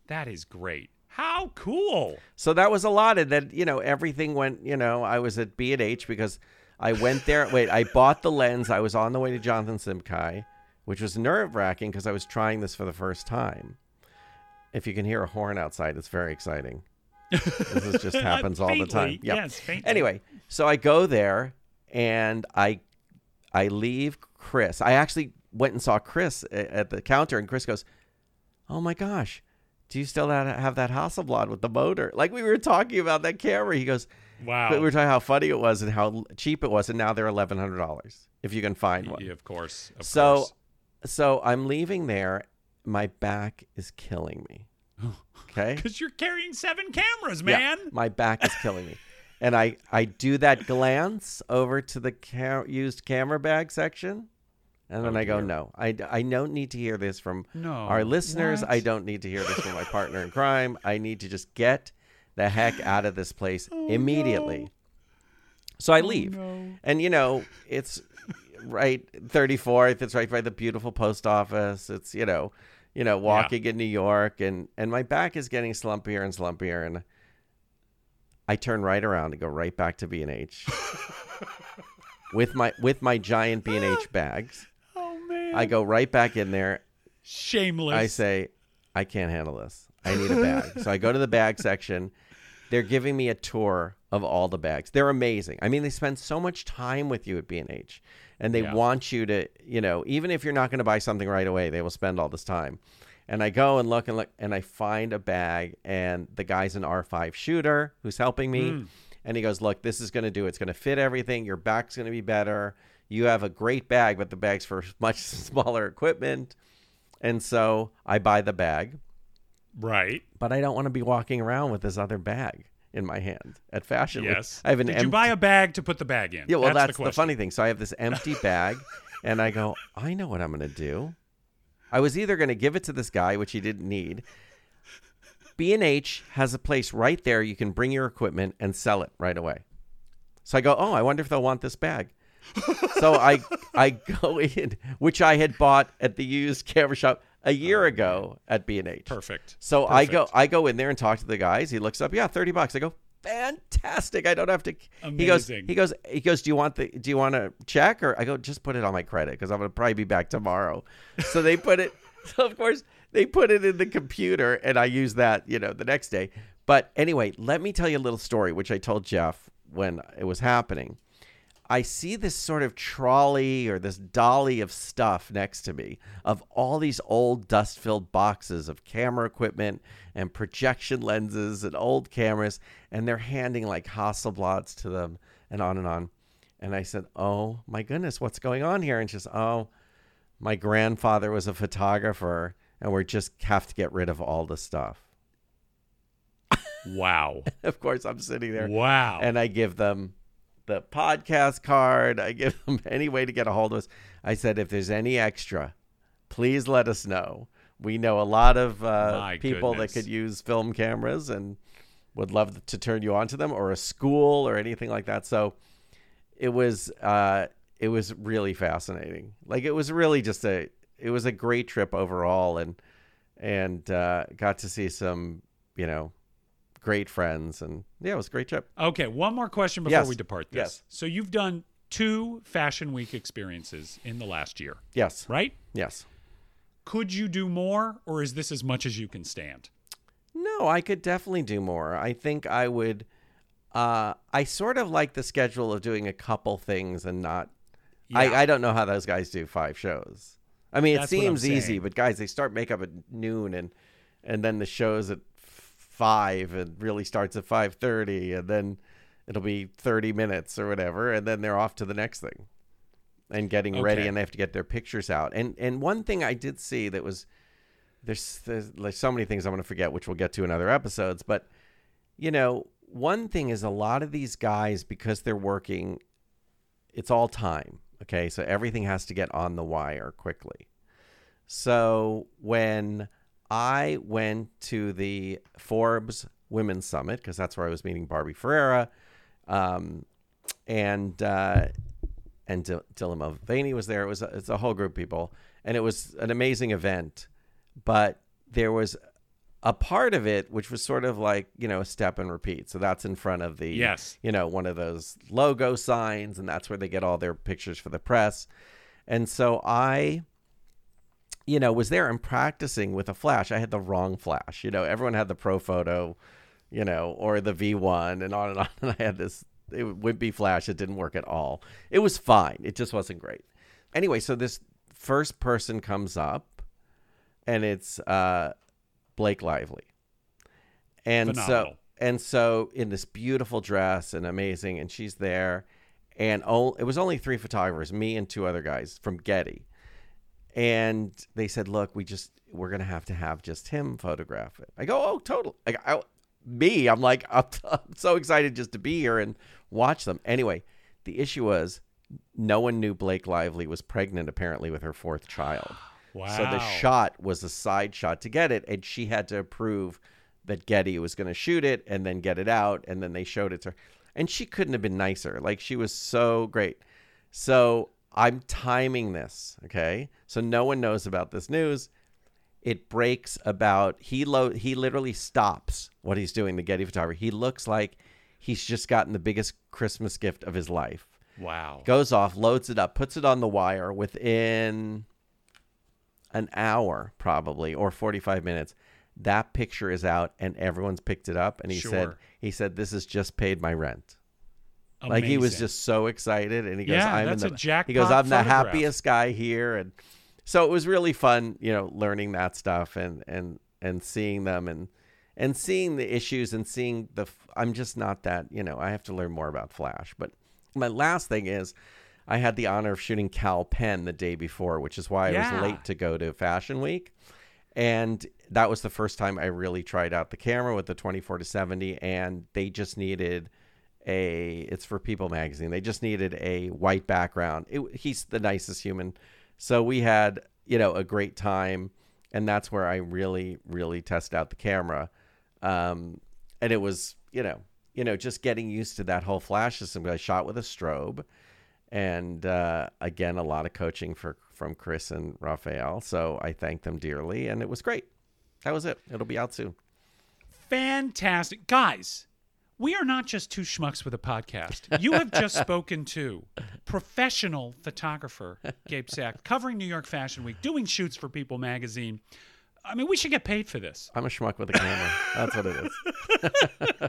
That is great. How cool! So that was a lot of that. You know, everything went. You know, I was at B and H because I went there. wait, I bought the lens. I was on the way to Jonathan Simkhai, which was nerve wracking because I was trying this for the first time. If you can hear a horn outside, it's very exciting. this just happens all the time. Yep. Yes, faintly. Anyway, so I go there and I I leave Chris. I actually went and saw Chris at the counter, and Chris goes, "Oh my gosh, do you still have that Hasselblad with the motor?" Like we were talking about that camera. He goes, wow. We were talking how funny it was and how cheap it was, and now they're eleven hundred dollars if you can find one." Yeah, of course. Of so, course. So I'm leaving there. My back is killing me. Okay. Because you're carrying seven cameras, man. Yeah, my back is killing me. And I, I do that glance over to the ca- used camera bag section. And then Oh, I go, dear. no, I, I don't need to hear this from No. our listeners. What? I don't need to hear this from my partner in crime. I need to just get the heck out of this place immediately. Oh, no. So I oh, leave. no. And, you know, it's right 34th. It's right by the beautiful post office. It's, you know, you know, walking in New York and and my back is getting slumpier and slumpier and I turn right around and go right back to B&H with my with my giant B&H bags. Oh man. I go right back in there. Shameless. I say, I can't handle this. I need a bag. so I go to the bag section. They're giving me a tour of all the bags. They're amazing. I mean, they spend so much time with you at B&H and they Yeah. want you to, you know, even if you're not going to buy something right away, they will spend all this time. And I go and look and look and I find a bag and the guy's an R5 shooter who's helping me. Hmm. And he goes, "Look, this is going to do. It's going to fit everything. Your back's going to be better. You have a great bag, but the bag's for much smaller equipment." And so I buy the bag, right. but I don't want to be walking around with this other bag in my hand at Fashion Week. Yes. I have an Did empty. you buy a bag to put the bag in? yeah, well, that's, the, the, funny thing. So I have this empty bag, and I go, I know what I'm going to do. I was either going to give it to this guy, which he didn't need. B and H has a place right there. You can bring your equipment and sell it right away. So I go, oh, I wonder if they'll want this bag. so I I go in, which I had bought at the used camera shop a year um, ago at B and H. Perfect. So I go I go in there and talk to the guys. He looks up, yeah, thirty bucks. I go, fantastic. I don't have to. Amazing. He goes. He goes. He goes. Do you want the? Do you want a check or? I go. Just put it on my credit because I'm gonna probably be back tomorrow. So they put it. So of course they put it in the computer, and I use that. You know, the next day. But anyway, let me tell you a little story, which I told Jeff when it was happening. I see this sort of trolley or this dolly of stuff next to me of all these old dust filled boxes of camera equipment and projection lenses and old cameras, and they're handing like Hasselblads to them and on and on. And I said, Oh my goodness, what's going on here? And she's, Oh, my grandfather was a photographer, and we just have to get rid of all the stuff. Wow. Of course, I'm sitting there wow. and I give them the podcast card. I give them any way to get a hold of us. I said, if there's any extra, please let us know. We know a lot of uh, people goodness. that could use film cameras and would love to turn you on to them, or a school or anything like that. So it was uh, it was really fascinating. Like it was really just a it was a great trip overall, and and uh, got to see some you know great friends, and yeah, it was a great trip. Okay, one more question before Yes. we depart this. Yes. So you've done two Fashion Week experiences in the last year, Yes, right? yes. Could you do more, or is this as much as you can stand? No, I could definitely do more. I think I would. Uh, I sort of like the schedule of doing a couple things and not. Yeah. I, I don't know how those guys do five shows. I mean, it That's I'm seems easy, but guys, they start makeup at noon and and then the show's at five and really starts at five thirty, and then it'll be thirty minutes or whatever, and then they're off to the next thing, and getting ready, and they have to get their pictures out. And and one thing I did see that was there's there's like so many things I'm going to forget, which we'll get to in other episodes. But you know, one thing is a lot of these guys because they're working, it's all time. Okay, so everything has to get on the wire quickly. So when I went to the Forbes Women's Summit because that's where I was meeting Barbie Ferreira, um, and uh, and D- Dylan Mulvaney was there. It was a, it's a whole group of people, and it was an amazing event. But there was a part of it which was sort of like you know a step and repeat. So that's in front of the Yes. you know one of those logo signs, and that's where they get all their pictures for the press. And so I you know, was there and practicing with a flash. I had the wrong flash. You know, everyone had the Profoto, you know, or the V1 and on and on. And I had this it would be flash. It didn't work at all. It was fine. It just wasn't great. Anyway, so this first person comes up and it's uh Blake Lively. And Phenomenal. so and so in this beautiful dress and amazing and she's there and oh, it was only three photographers, me and two other guys from Getty and they said, "Look, we just we're gonna have to have just him photograph it." I go, "Oh, totally." Like I, me, I'm like, I'm, I'm so excited just to be here and watch them. Anyway, the issue was no one knew Blake Lively was pregnant apparently with her fourth child. Wow. So the shot was a side shot to get it, and she had to approve that Getty was going to shoot it and then get it out, and then they showed it to her. And she couldn't have been nicer. Like she was so great. So I'm timing this, okay? So no one knows about this news. It breaks about he lo- he literally stops what he's doing, the Getty photography. He looks like he's just gotten the biggest Christmas gift of his life Wow. goes off, loads it up, puts it on the wire within an hour, probably, or 45 minutes. That picture is out and everyone's picked it up. And he said, he said, this has just paid my rent. Like he was just so excited. And he goes, Yeah, I'm that's in a the, jackpot he goes, I'm the happiest guy here. And so it was really fun, you know, learning that stuff and, and, and seeing them and, and seeing the issues and seeing the, I'm just not that, you know, I have to learn more about Flash. But my last thing is, I had the honor of shooting Kal Penn the day before, which is why I was late to go to Fashion Week. And that was the first time I really tried out the camera with the 24 to 70. And they just needed a, it's for People magazine. They just needed a white background. It, he's the nicest human. So we had, you know, a great time. And that's where I really, really test out the camera. Um, and it was, you know, you know, just getting used to that whole flash system. I shot with a strobe and uh, again a lot of coaching for from chris and raphael so i thank them dearly and it was great that was it it'll be out soon Fantastic. Guys, we are not just two schmucks with a podcast. You have just spoken to professional photographer Gabe Sack, covering New York Fashion Week, doing shoots for People magazine. I mean, we should get paid for this. i'm a schmuck with a camera that's what it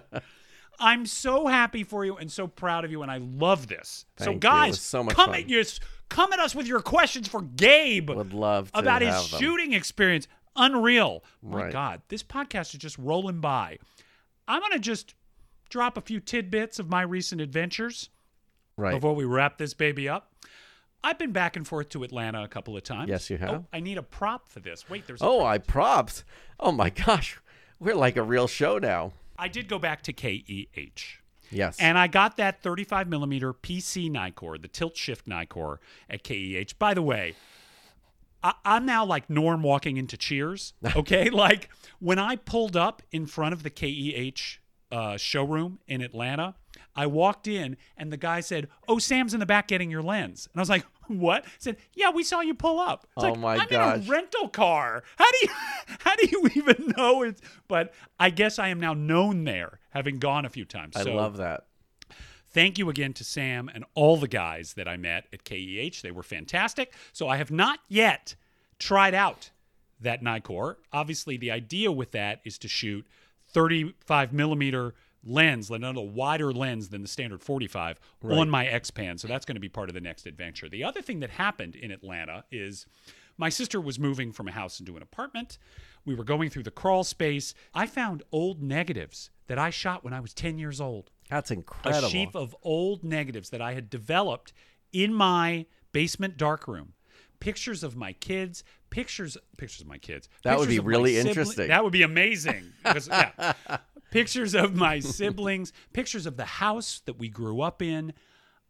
is I'm so happy for you and so proud of you, and I love this. so, Thank. It guys, so come fun. at you, come at us with your questions for Gabe would love to about his them. shooting experience. Unreal. My Right. God, this podcast is just rolling by. I'm gonna just drop a few tidbits of my recent adventures right before we wrap this baby up. I've been back and forth to Atlanta a couple of times. Yes, you oh, have. Oh, I need a prop for this. Wait, there's. A oh i props oh my gosh we're like a real show now I did go back to KEH. Yes. And I got that 35 millimeter PC Nikkor, the tilt shift Nikkor at KEH. By the way, I, I'm now like Norm walking into Cheers. Okay, like when I pulled up in front of the KEH uh, showroom in Atlanta, I walked in and the guy said, "Oh, Sam's in the back getting your lens," and I was like, "What?" He said, "Yeah, we saw you pull up." It's Oh like, my I'm gosh. in a rental car. How do you how do you even know it's? But I guess I am now known there, having gone a few times. I so love that. thank you again to Sam and all the guys that I met at KEH. They were fantastic. So I have not yet tried out that Nikkor. Obviously, the idea with that is to shoot 35 millimeter lens, another wider lens than the standard 45 on my XPan. So that's going to be part of the next adventure. The other thing that happened in Atlanta is my sister was moving from a house into an apartment. We were going through the crawl space. I found old negatives that I shot when I was 10 years old That's incredible. a sheaf of old negatives that I had developed in my basement darkroom. Pictures of my kids, pictures pictures of my kids. That would be really interesting. That would be amazing. Because, yeah. pictures of my siblings, pictures of the house that we grew up in,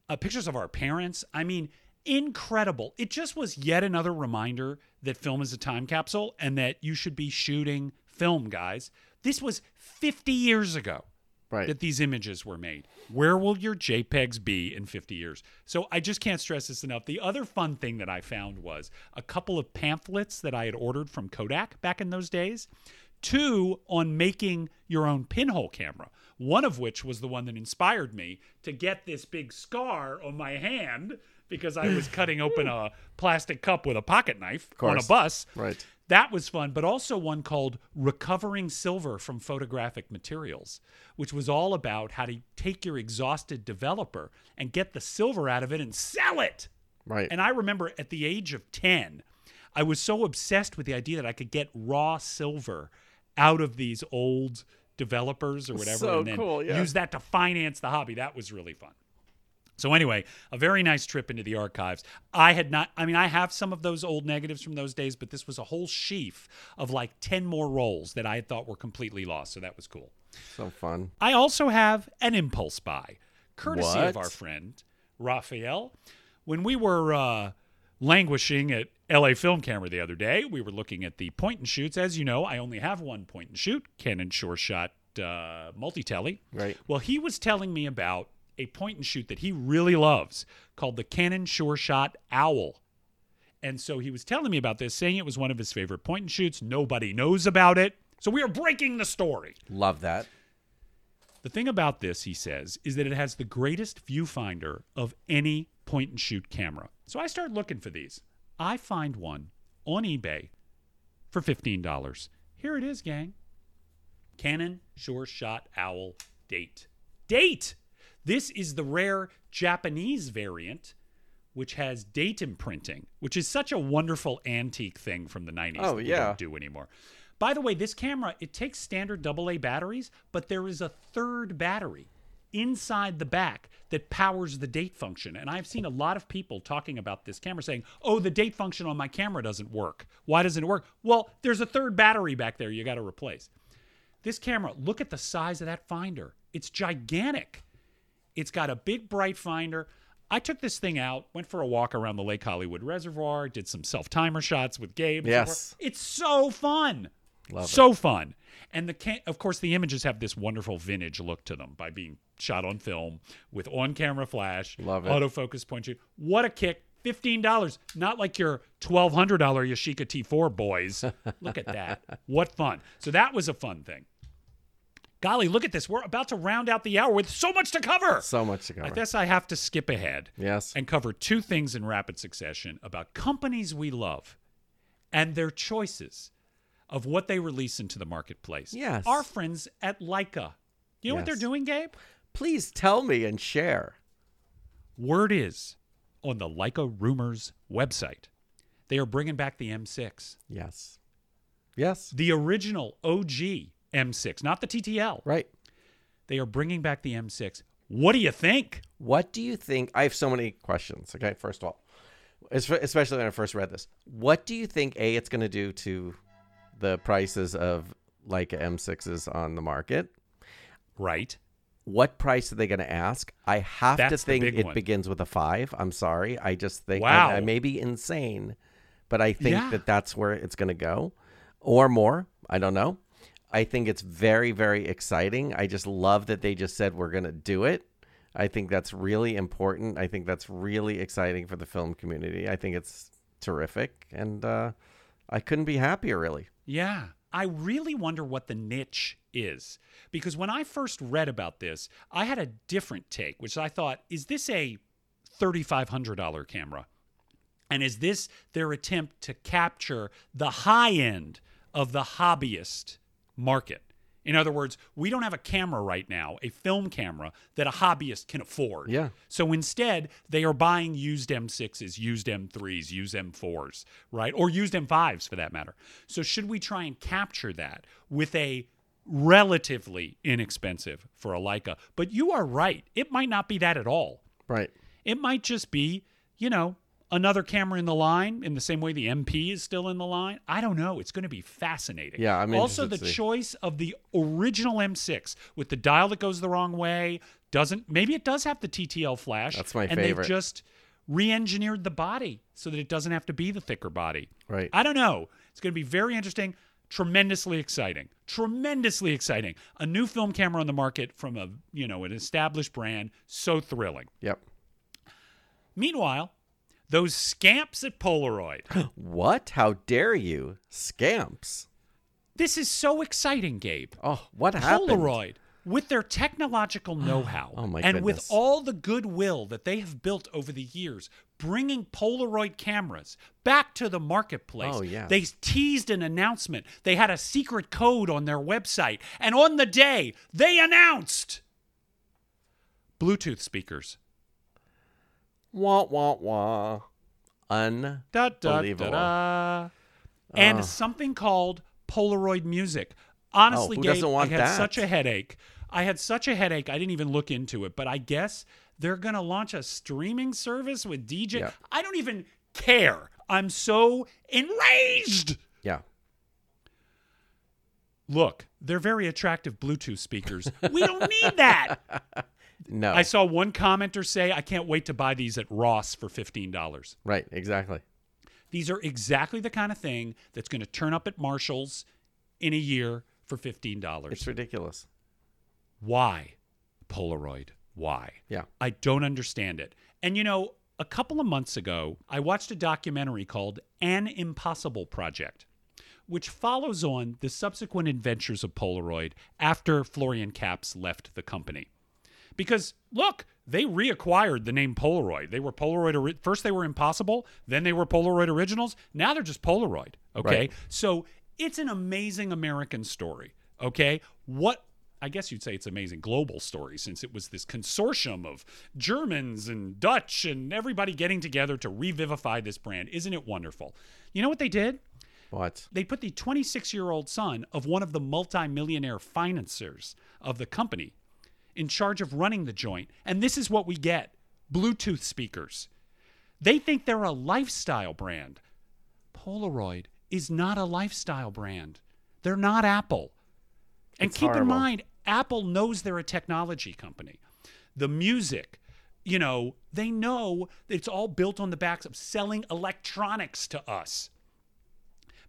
uh, pictures of our parents. I mean, incredible. It just was yet another reminder that film is a time capsule and that you should be shooting film, guys. This was 50 years ago right. that these images were made. Where will your JPEGs be in 50 years? So I just can't stress this enough. The other fun thing that I found was a couple of pamphlets that I had ordered from Kodak back in those days. Two on making your own pinhole camera. One of which was the one that inspired me to get this big scar on my hand because I was cutting open a plastic cup with a pocket knife on a bus. Right. That was fun, but also one called Recovering Silver from Photographic Materials, which was all about how to take your exhausted developer and get the silver out of it and sell it. Right. And I remember at the age of 10, I was so obsessed with the idea that I could get raw silver out of these old developers or whatever So and then cool, yeah. use that to finance the hobby. That was really fun. So anyway, a very nice trip into the archives. I had not I mean I have some of those old negatives from those days, but this was a whole sheaf of like 10 more rolls that I had thought were completely lost, so that was cool. so fun. I also have an impulse buy, courtesy of our friend Raphael. When we were uh, languishing at LA Film Camera the other day, we were looking at the point and shoots. As you know, I only have one point and shoot, Canon Sure Shot uh, multi tele. Right. Well, he was telling me about a point and shoot that he really loves called the Canon Sure Shot Owl. And so he was telling me about this, saying it was one of his favorite point and shoots. Nobody knows about it. So we are breaking the story. Love that. The thing about this, he says, is that it has the greatest viewfinder of any point and shoot camera. So I start looking for these. I find one on eBay for $15. Here it is, gang. Canon Sure Shot Owl Date. Date! This is the rare Japanese variant, which has date imprinting, which is such a wonderful antique thing from the 90s Oh, that yeah. don't do anymore. By the way, this camera, it takes standard AA batteries, but there is a third battery inside the back that powers the date function. And I've seen a lot of people talking about this camera saying, oh, the date function on my camera doesn't work. Why doesn't it work? Well, there's a third battery back there you got to replace. This camera, look at the size of that finder. It's gigantic. It's got a big bright finder. I took this thing out, went for a walk around the Lake Hollywood Reservoir, did some self timer shots with Gabe. Yes. It's so fun. Love so fun. And the ca- of course the images have this wonderful vintage look to them by being shot on film with on-camera flash, Love it. autofocus point shoot. What a kick. $15. Not like your $1200 Yashica T4 boys. Look at that. What fun. So that was a fun thing. Golly, look at this. We're about to round out the hour with so much to cover. So much to cover. I guess I have to skip ahead Yes. and cover two things in rapid succession about companies we love and their choices of what they release into the marketplace. Yes. Our friends at Leica. Do you know what they're doing, Gabe? Please tell me and share. Word is on the Leica Rumors website, they are bringing back the M6, Yes. Yes. the original OG M6, not the TTL. Right. They are bringing back the M6. What do you think? What do you think? I have so many questions. Okay, first of all, especially when I first read this, what do you think? A, it's going to do to the prices of Leica M6s on the market, Right. what price are they going to ask? I have to That's the think it one. begins with a five. I'm sorry. I just think Wow. I, I may be insane, but I think Yeah. that that's where it's going to go, or more. I don't know. I think it's very, very exciting. I just love that they just said we're going to do it. I think that's really important. I think that's really exciting for the film community. I think it's terrific, and uh, I couldn't be happier. Really. Yeah. I really wonder what the niche is. Because when I first read about this, I had a different take, which I thought, is this a $3,500 camera? And is this their attempt to capture the high end of the hobbyist market? In other words, we don't have a camera right now, a film camera that a hobbyist can afford. Yeah. So instead, they are buying used M6s, used M3s, used M4s, right? Or used M5s for that matter. So should we try and capture that with a relatively inexpensive for a Leica? But you are right. It might not be that at all. Right. It might just be, you know, another camera in the line in the same way the MP is still in the line. I don't know. It's going to be fascinating. Yeah, I'm also the choice of the original M6 with the dial that goes the wrong way doesn't. Maybe it does have the TTL flash. That's my and favorite. they've just re-engineered the body so that it doesn't have to be the thicker body. Right. I don't know. It's going to be very interesting. Tremendously exciting. Tremendously exciting. A new film camera on the market from a you know an established brand. So thrilling. Yep. Meanwhile, those scamps at Polaroid. What? How dare you? Scamps. this is so exciting, Gabe. Oh, what happened? Polaroid, with their technological know how Oh, and with all the goodwill that they have built over the years, bringing Polaroid cameras back to the marketplace. Oh, yes. They teased an announcement. They had a secret code on their website. And on the day, they announced Bluetooth speakers. Wah wah wah. Un. Da, da, da, Unbelievable. And Ugh. something called Polaroid Music. Honestly, Oh, Gabe, I had that? such a headache. I had such a headache. I didn't even look into it, but I guess they're going to launch a streaming service with DJ. Yeah. I don't even care. I'm so enraged. Yeah. Look, they're very attractive Bluetooth speakers. We don't need that. No. I saw one commenter say, I can't wait to buy these at Ross for $15. right. Exactly. These are exactly the kind of thing that's going to turn up at Marshall's in a year for $15. It's ridiculous. Why? Polaroid. Why? Yeah. I don't understand it. And you know, a couple of months ago, I watched a documentary called An Impossible Project, which follows on the subsequent adventures of Polaroid after Florian Kaps left the company. Because look, they reacquired the name Polaroid. They were Polaroid ori- first they were Impossible, then they were Polaroid Originals, now they're just Polaroid, okay? Right. So, it's an amazing American story, okay? What I guess you'd say it's amazing global story since it was this consortium of Germans and Dutch and everybody getting together to revivify this brand. Isn't it wonderful? You know what they did? What? They put the 26 year old son of one of the multimillionaire financiers of the company in charge of running the joint. And this is what we get Bluetooth speakers. They think they're a lifestyle brand. Polaroid is not a lifestyle brand, they're not Apple. And It's keep in mind, Apple knows they're a technology company. The music, you know, they know that it's all built on the backs of selling electronics to us.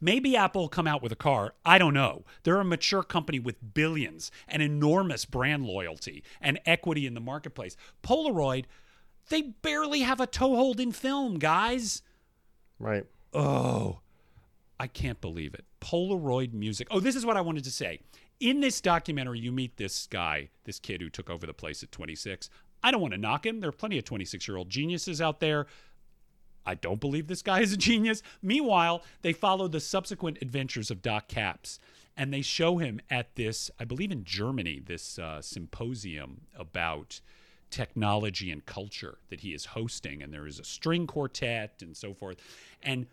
Maybe Apple will come out with a car. I don't know. They're a mature company with billions and enormous brand loyalty and equity in the marketplace. Polaroid, they barely have a toehold in film, guys. Right. Oh, I can't believe it. Polaroid music. Oh, this is what I wanted to say. In this documentary, you meet this guy, this kid who took over the place at 26. I don't want to knock him. There are plenty of 26 year old geniuses out there. I don't believe this guy is a genius. Meanwhile, they follow the subsequent adventures of Doc Kaps and they show him at this, I believe in Germany, this uh, symposium about technology and culture that he is hosting. And there is a string quartet and so forth. And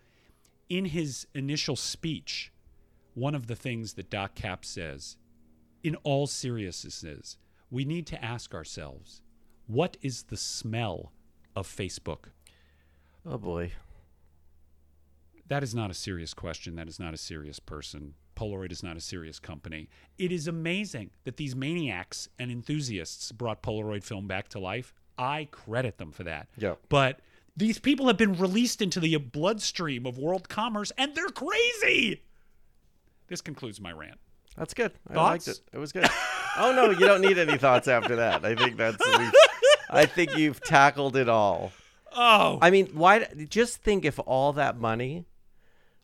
in his initial speech, one of the things that Doc Cap says, in all seriousness, is we need to ask ourselves, what is the smell of Facebook? Oh boy. That is not a serious question. That is not a serious person. Polaroid is not a serious company. It is amazing that these maniacs and enthusiasts brought Polaroid film back to life. I credit them for that. Yep. But these people have been released into the bloodstream of world commerce and they're crazy. This concludes my rant. That's good. I liked it. It was good. oh no, you don't need any thoughts after that. I think that's. I think you've tackled it all. Oh, I mean, why? Just think if all that money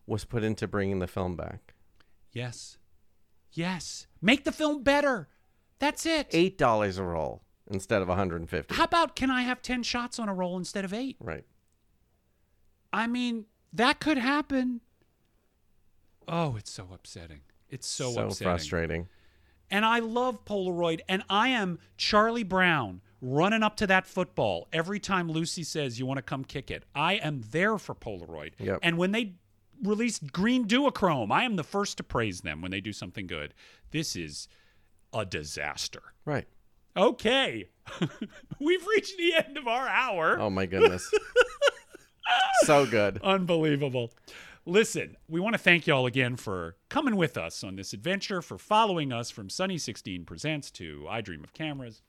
was put into bringing the film back. yes. Yes. Make the film better. That's it. Eight dollars a roll instead of 150. How about can I have 10 shots on a roll instead of 8? Right. I mean, that could happen. Oh, it's so upsetting. It's so, so upsetting. frustrating. And I love Polaroid, and I am Charlie Brown running up to that football every time Lucy says, You want to come kick it. I am there for Polaroid. Yep. And when they released Green Duochrome, I am the first to praise them when they do something good. This is a disaster. Right. Okay. We've reached the end of our hour. Oh my goodness. so good. Unbelievable. Listen, we want to thank y'all again for coming with us on this adventure, for following us from Sunny 16 Presents to I Dream of Cameras.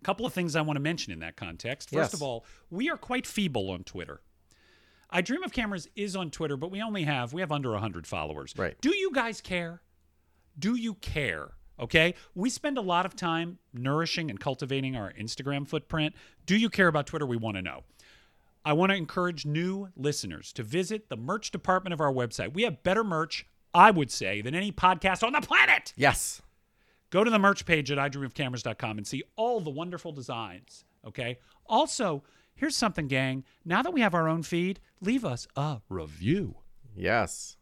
A couple of things I want to mention in that context. First Yes. of all, we are quite feeble on Twitter. I Dream of Cameras is on Twitter, but we only have we have under 100 followers. Right. Do you guys care? Do you care? Okay? We spend a lot of time nourishing and cultivating our Instagram footprint. Do you care about Twitter? We want to know. I want to encourage new listeners to visit the merch department of our website. We have better merch, I would say, than any podcast on the planet. Yes. Go to the merch page at idreamofcameras.com and see all the wonderful designs. Okay. Also, here's something, gang. Now that we have our own feed, leave us a review. Yes.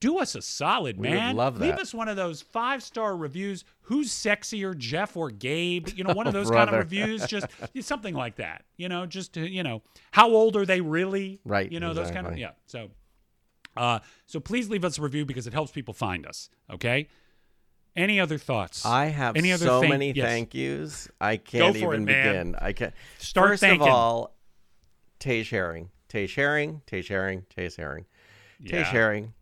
Do us a solid, We man. love Leave us one of those five star reviews. Who's sexier, Jeff or Gabe? You know, one of those kind of reviews. Just something like that. You know, just to, you know, how old are they really? Right, You know, those kind of exactly. yeah. So, uh, so please leave us a review because it helps people find us. Okay. Any other thoughts? I have Any other so thank- many yes. thank yous. I can't it, even man. begin. I can't. Start First thanking. of all, Tage Herring. Tage Herring. Tage Herring. Tage Herring. Tage Yeah. Herring.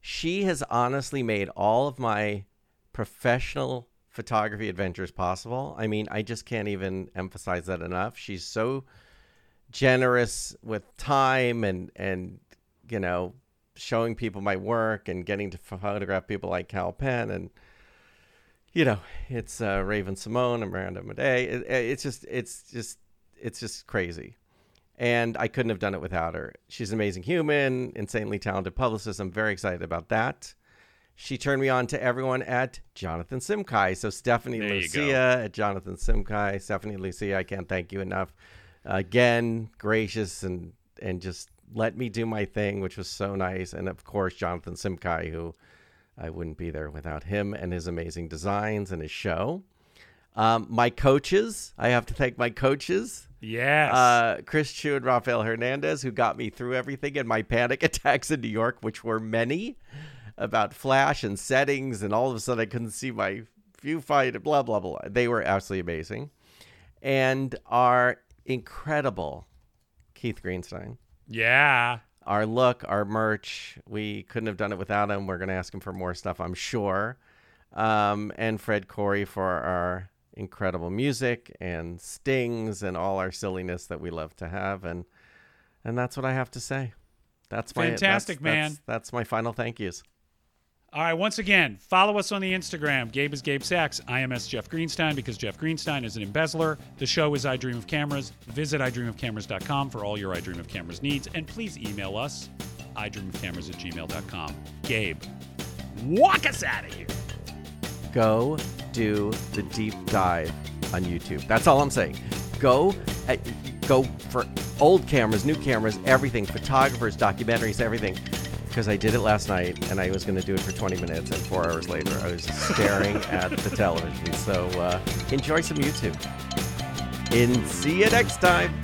She has honestly made all of my professional photography adventures possible. I mean, I just can't even emphasize that enough. She's so generous with time and and you know showing people my work and getting to photograph people like Kal Penn and you know it's uh, Raven-Symoné and Miranda Maday. It, it- it's just it's just it's just crazy. And I couldn't have done it without her. She's an amazing human, insanely talented publicist. I'm very excited about that. She turned me on to everyone at Jonathan Simkhai. So Stephanie There Lucia at Jonathan Simkhai. Stephanie Lucia, I can't thank you enough. Again, gracious and and just let me do my thing, which was so nice. And of course, Jonathan Simkhai, who I wouldn't be there without him and his amazing designs and his show. Um, my coaches, I have to thank my coaches, Yes. uh, Chris Chu and Rafael Hernandez, who got me through everything and my panic attacks in New York, which were many, about flash and settings, and all of a sudden I couldn't see my viewfinder, blah blah blah. They were absolutely amazing, and our incredible Keith Greenstein. yeah. Our look, our merch, we couldn't have done it without him. We're going to ask him for more stuff, I'm sure. Um, and Fred Corey for our incredible music and stings and all our silliness that we love to have. And and that's what I have to say. That's my Fantastic, that's- man. That's, that's my final thank yous. All right, once again, follow us on the Instagram. Gabe is Gabe Sachs. I am S. Jeff Greenstein because Jeff Greenstein is an embezzler. The show is I Dream of Cameras. Visit idreamofcameras.com for all your I Dream of Cameras needs. And please email us, idreamofcameras at gmail.com. Gabe, walk us out of here. Go do the deep dive on YouTube. That's all I'm saying. Go uh, go for old cameras, new cameras, everything, photographers, documentaries, everything. Because I did it last night and I was going to do it for 20 minutes, and four hours later, I was staring at the television. So uh, enjoy some YouTube. And see you next time.